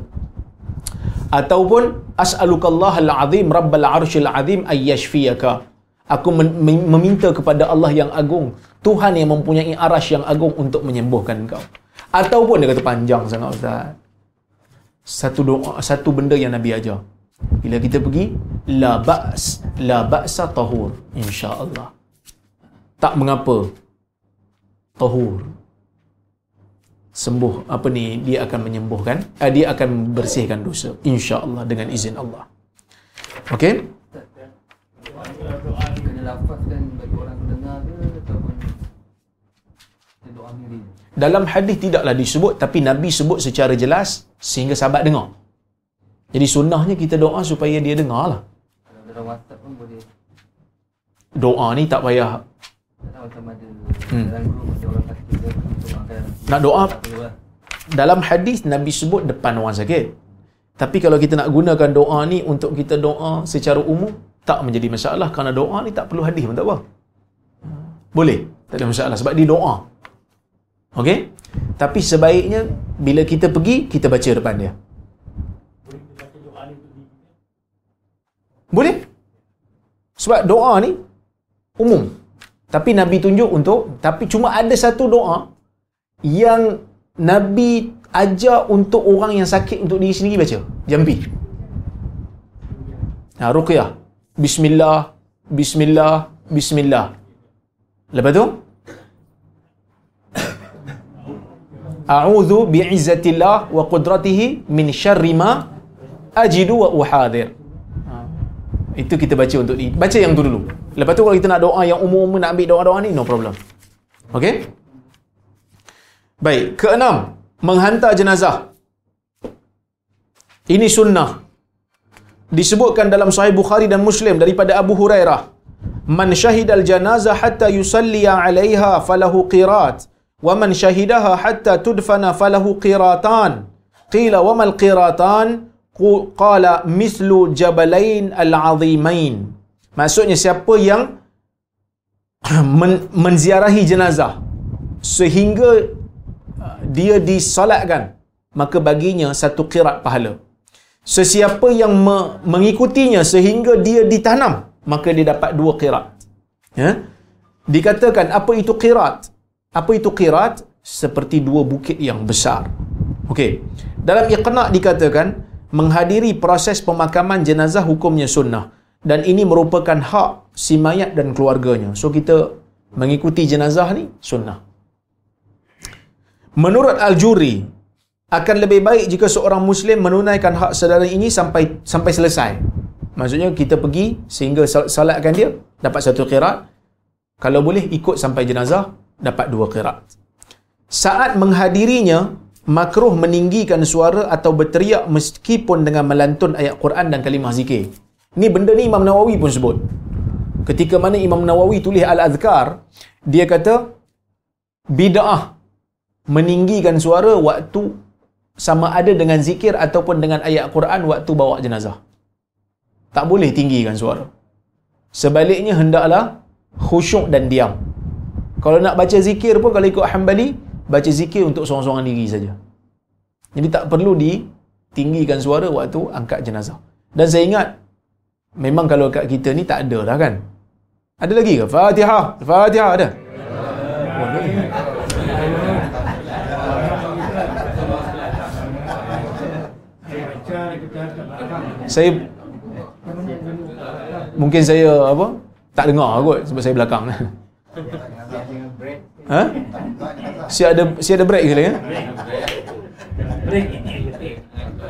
Ataupun, As'alukallah al-azim rabbal arshil azim ayyashfiyaka. Aku meminta kepada Allah yang agung Tuhan yang mempunyai arash yang agung untuk menyembuhkan engkau. Ataupun dia kata panjang sangat Ustaz. Satu doa, satu benda yang Nabi ajar. Bila kita pergi, la ba's, la ba'sa tahur, insya-Allah. Tak mengapa. Tahur. Sembuh apa ni dia akan menyembuhkan, eh, dia akan bersihkan dosa insya-Allah dengan izin Allah. Okey? Dalam hadis tidaklah disebut tapi Nabi sebut secara jelas sehingga sahabat dengar. Jadi sunnahnya kita doa supaya dia dengar lah. Doa ni tak payah. Hmm. Nak doa dalam hadis Nabi sebut depan orang sakit. Tapi kalau kita nak gunakan doa ni untuk kita doa secara umum tak menjadi masalah kerana doa ni tak perlu hadis pun tak apa. Boleh, tak ada masalah sebab dia doa. Okey? Tapi sebaiknya bila kita pergi, kita baca depan dia. Boleh? Sebab doa ni umum. Tapi Nabi tunjuk untuk, tapi cuma ada satu doa yang Nabi ajar untuk orang yang sakit untuk diri sendiri baca. Jampi. Ha, Ruqyah. Bismillah, Bismillah, Bismillah. Lepas tu, a'udzu bi'izzatillah wa qudratihi min syarri ma ajidu wa uhadir. Itu kita baca untuk ni. Baca yang tu dulu. Lepas tu kalau kita nak doa yang umum nak ambil doa-doa ni, no problem. Okey? Baik, keenam, menghantar jenazah. Ini sunnah. Disebutkan dalam Sahih Bukhari dan Muslim daripada Abu Hurairah. Man syahidal janazah hatta yusalliya 'alaiha falahu qirat wa man syahidaha hatta tudfana falahu qiratan. Qila wa mal qiratan? Qala mislu jabalain al-'azimain. Maksudnya siapa yang men- menziarahi jenazah sehingga uh, dia disolatkan maka baginya satu qirat pahala. Sesiapa yang me- mengikutinya sehingga dia ditanam maka dia dapat dua qirat ya? Dikatakan apa itu qirat apa itu qirat seperti dua bukit yang besar. Okey. Dalam iqna dikatakan menghadiri proses pemakaman jenazah hukumnya sunnah dan ini merupakan hak si mayat dan keluarganya so kita mengikuti jenazah ni sunnah menurut al-juri akan lebih baik jika seorang muslim menunaikan hak saudara ini sampai sampai selesai. Maksudnya kita pergi sehingga salatkan dia dapat satu qirat. Kalau boleh ikut sampai jenazah dapat dua qirat. Saat menghadirinya makruh meninggikan suara atau berteriak meskipun dengan melantun ayat Quran dan kalimah zikir. Ni benda ni Imam Nawawi pun sebut. Ketika mana Imam Nawawi tulis Al-Azkar, dia kata bid'ah meninggikan suara waktu sama ada dengan zikir ataupun dengan ayat Quran waktu bawa jenazah. Tak boleh tinggikan suara. Sebaliknya hendaklah khusyuk dan diam. Kalau nak baca zikir pun kalau ikut Hanbali, baca zikir untuk seorang-seorang diri saja. Jadi tak perlu ditinggikan suara waktu angkat jenazah. Dan saya ingat memang kalau kat kita ni tak ada dah kan. Ada lagi ke? Fatihah. Fatihah ada. Oh, saya mungkin saya apa tak dengar kot sebab saya belakang ha? Si ada si ada break ke ya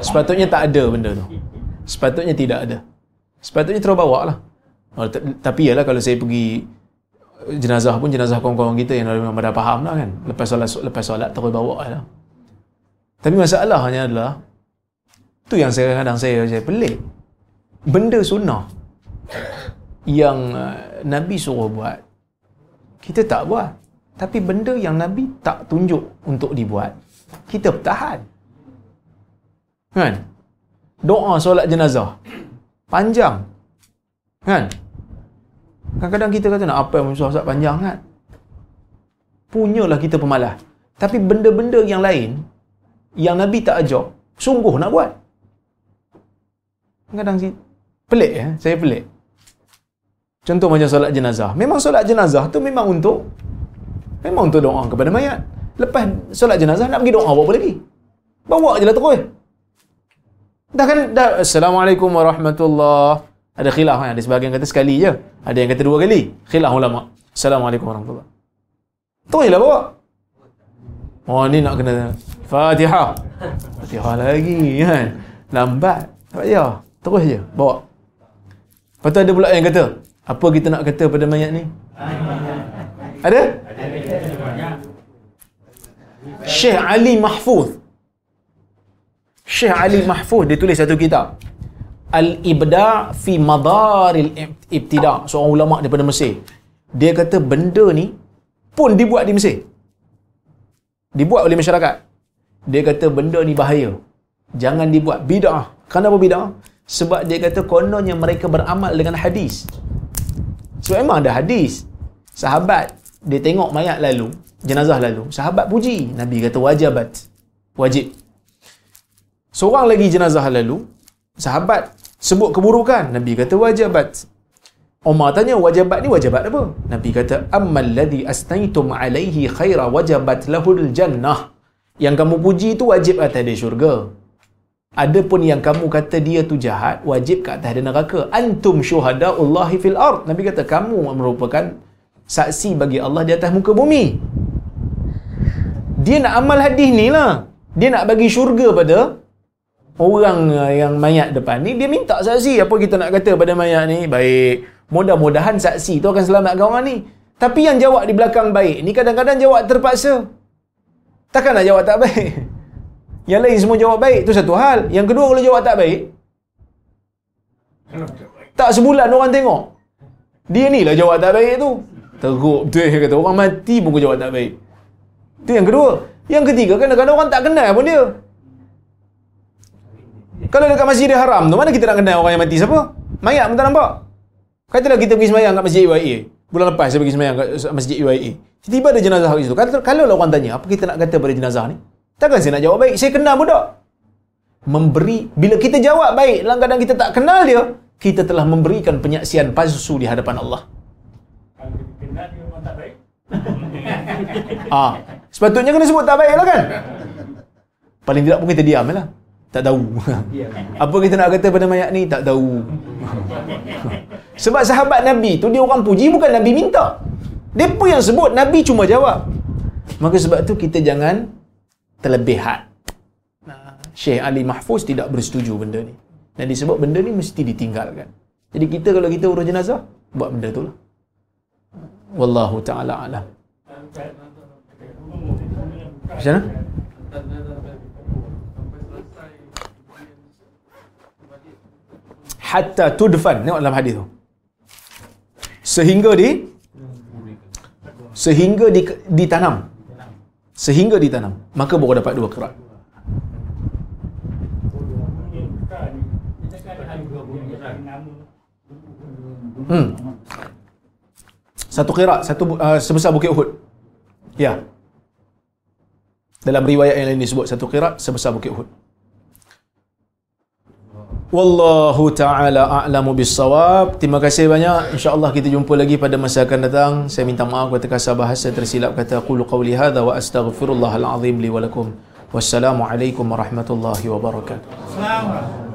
sepatutnya tak ada benda tu. Sepatutnya tidak ada. Sepatutnya terus bawa lah. Oh, tapi yalah kalau saya pergi jenazah pun jenazah kawan-kawan kita yang memang dah faham lah kan. Lepas solat lepas solat terus bawa lah. Tapi masalahnya adalah tu yang saya kadang saya saya pelik. Benda sunnah yang uh, Nabi suruh buat kita tak buat. Tapi benda yang Nabi tak tunjuk untuk dibuat kita bertahan. Kan? Doa solat jenazah. Panjang. Kan? Kadang-kadang kita kata nak apa yang solat panjang kan? Punyalah kita pemalas. Tapi benda-benda yang lain yang Nabi tak ajar sungguh nak buat. Kadang si pelik ya saya pelik contoh macam solat jenazah. Memang solat jenazah tu memang untuk memang untuk doa kepada mayat. Lepas solat jenazah nak pergi doa apa lagi? Bawa je lah terus. Dah kan? Dah. Assalamualaikum warahmatullahi ada khilaf kan ada sebahagian kata sekali je. Ada yang kata dua kali. Khilaf ulama. Assalamualaikum warahmatullahi terus lah bawa. Oh ni nak kena Fatihah. Fatihah lagi kan? Lambat. Tak payah. Terus je, bawa. Lepas tu ada pula yang kata, apa kita nak kata pada mayat ni? Ada? Syekh Ali Mahfuz. Syekh Ali Mahfuz dia tulis satu kitab. Al-Ibda' fi Madaril Ibtida' seorang ulama daripada Mesir. Dia kata benda ni pun dibuat di Mesir. Dibuat oleh masyarakat. Dia kata benda ni bahaya. Jangan dibuat bid'ah. Kenapa bid'ah? Sebab dia kata kononnya mereka beramal dengan hadis. So memang ada hadis. Sahabat dia tengok mayat lalu, jenazah lalu. Sahabat puji. Nabi kata wajibat. Wajib. Seorang lagi jenazah lalu, sahabat sebut keburukan. Nabi kata wajibat. Umar tanya wajibat ni wajibat apa? Nabi kata ammal ladhi astaitum alaihi khaira wajibat lahul jannah. Yang kamu puji tu wajib atas dia syurga. Ada pun yang kamu kata dia tu jahat, wajib kat atas neraka. Antum syuhada'ullahi fil ard. Nabi kata kamu merupakan saksi bagi Allah di atas muka bumi. Dia nak amal hadis ni lah. Dia nak bagi syurga pada orang uh, yang mayat depan ni dia minta saksi apa kita nak kata pada mayat ni baik mudah-mudahan saksi tu akan selamatkan orang ni tapi yang jawab di belakang baik ni kadang-kadang jawab terpaksa takkan nak jawab tak baik yang lain semua jawab baik tu satu hal yang kedua kalau jawab tak baik tak sebulan orang tengok dia ni lah jawab tak baik tu teruk betul dia kata orang mati pun kau jawab tak baik tu yang kedua yang ketiga kadang-kadang orang tak kenal pun dia kalau dekat masjid haram tu, mana kita nak kenal orang yang mati siapa? Mayat pun tak nampak. Katalah kita pergi semayang kat masjid UIA. Bulan lepas saya pergi semayang kat masjid UIA. Tiba-tiba ada jenazah kat situ. Kalau, kalau orang tanya, apa kita nak kata pada jenazah ni? Takkan saya nak jawab baik. Saya kenal budak. Memberi, bila kita jawab baik, dalam keadaan kita tak kenal dia, kita telah memberikan penyaksian palsu di hadapan Allah. Kalau kita kenal dia memang tak baik. Ah, sepatutnya kena sebut tak baik lah kan? Paling tidak pun kita diam lah. Tak tahu. Apa kita nak kata pada mayat ni? Tak tahu. Sebab sahabat Nabi tu dia orang puji bukan Nabi minta. Dia pun yang sebut, Nabi cuma jawab. Maka sebab tu kita jangan terlebihat. Syekh Ali Mahfuz tidak bersetuju benda ni. Dan disebut benda ni mesti ditinggalkan. Jadi kita kalau kita urus jenazah, buat benda tu lah. Wallahu ta'ala alam. Macam mana? Hatta tudfan. Tengok dalam hadis tu. Sehingga di sehingga di, ditanam. Sehingga ditanam. Maka baru dapat dua kerat. Hmm. Satu kirat, satu uh, sebesar bukit Uhud. Ya. Dalam riwayat yang lain disebut satu kirat sebesar bukit Uhud. Wallahu ta'ala a'lamu bissawab. Terima kasih banyak. InsyaAllah kita jumpa lagi pada masa akan datang. Saya minta maaf kata kasar bahasa tersilap kata qulu qawli hadha wa astaghfirullahal azim li wa lakum. Wassalamualaikum warahmatullahi wabarakatuh. Selamat.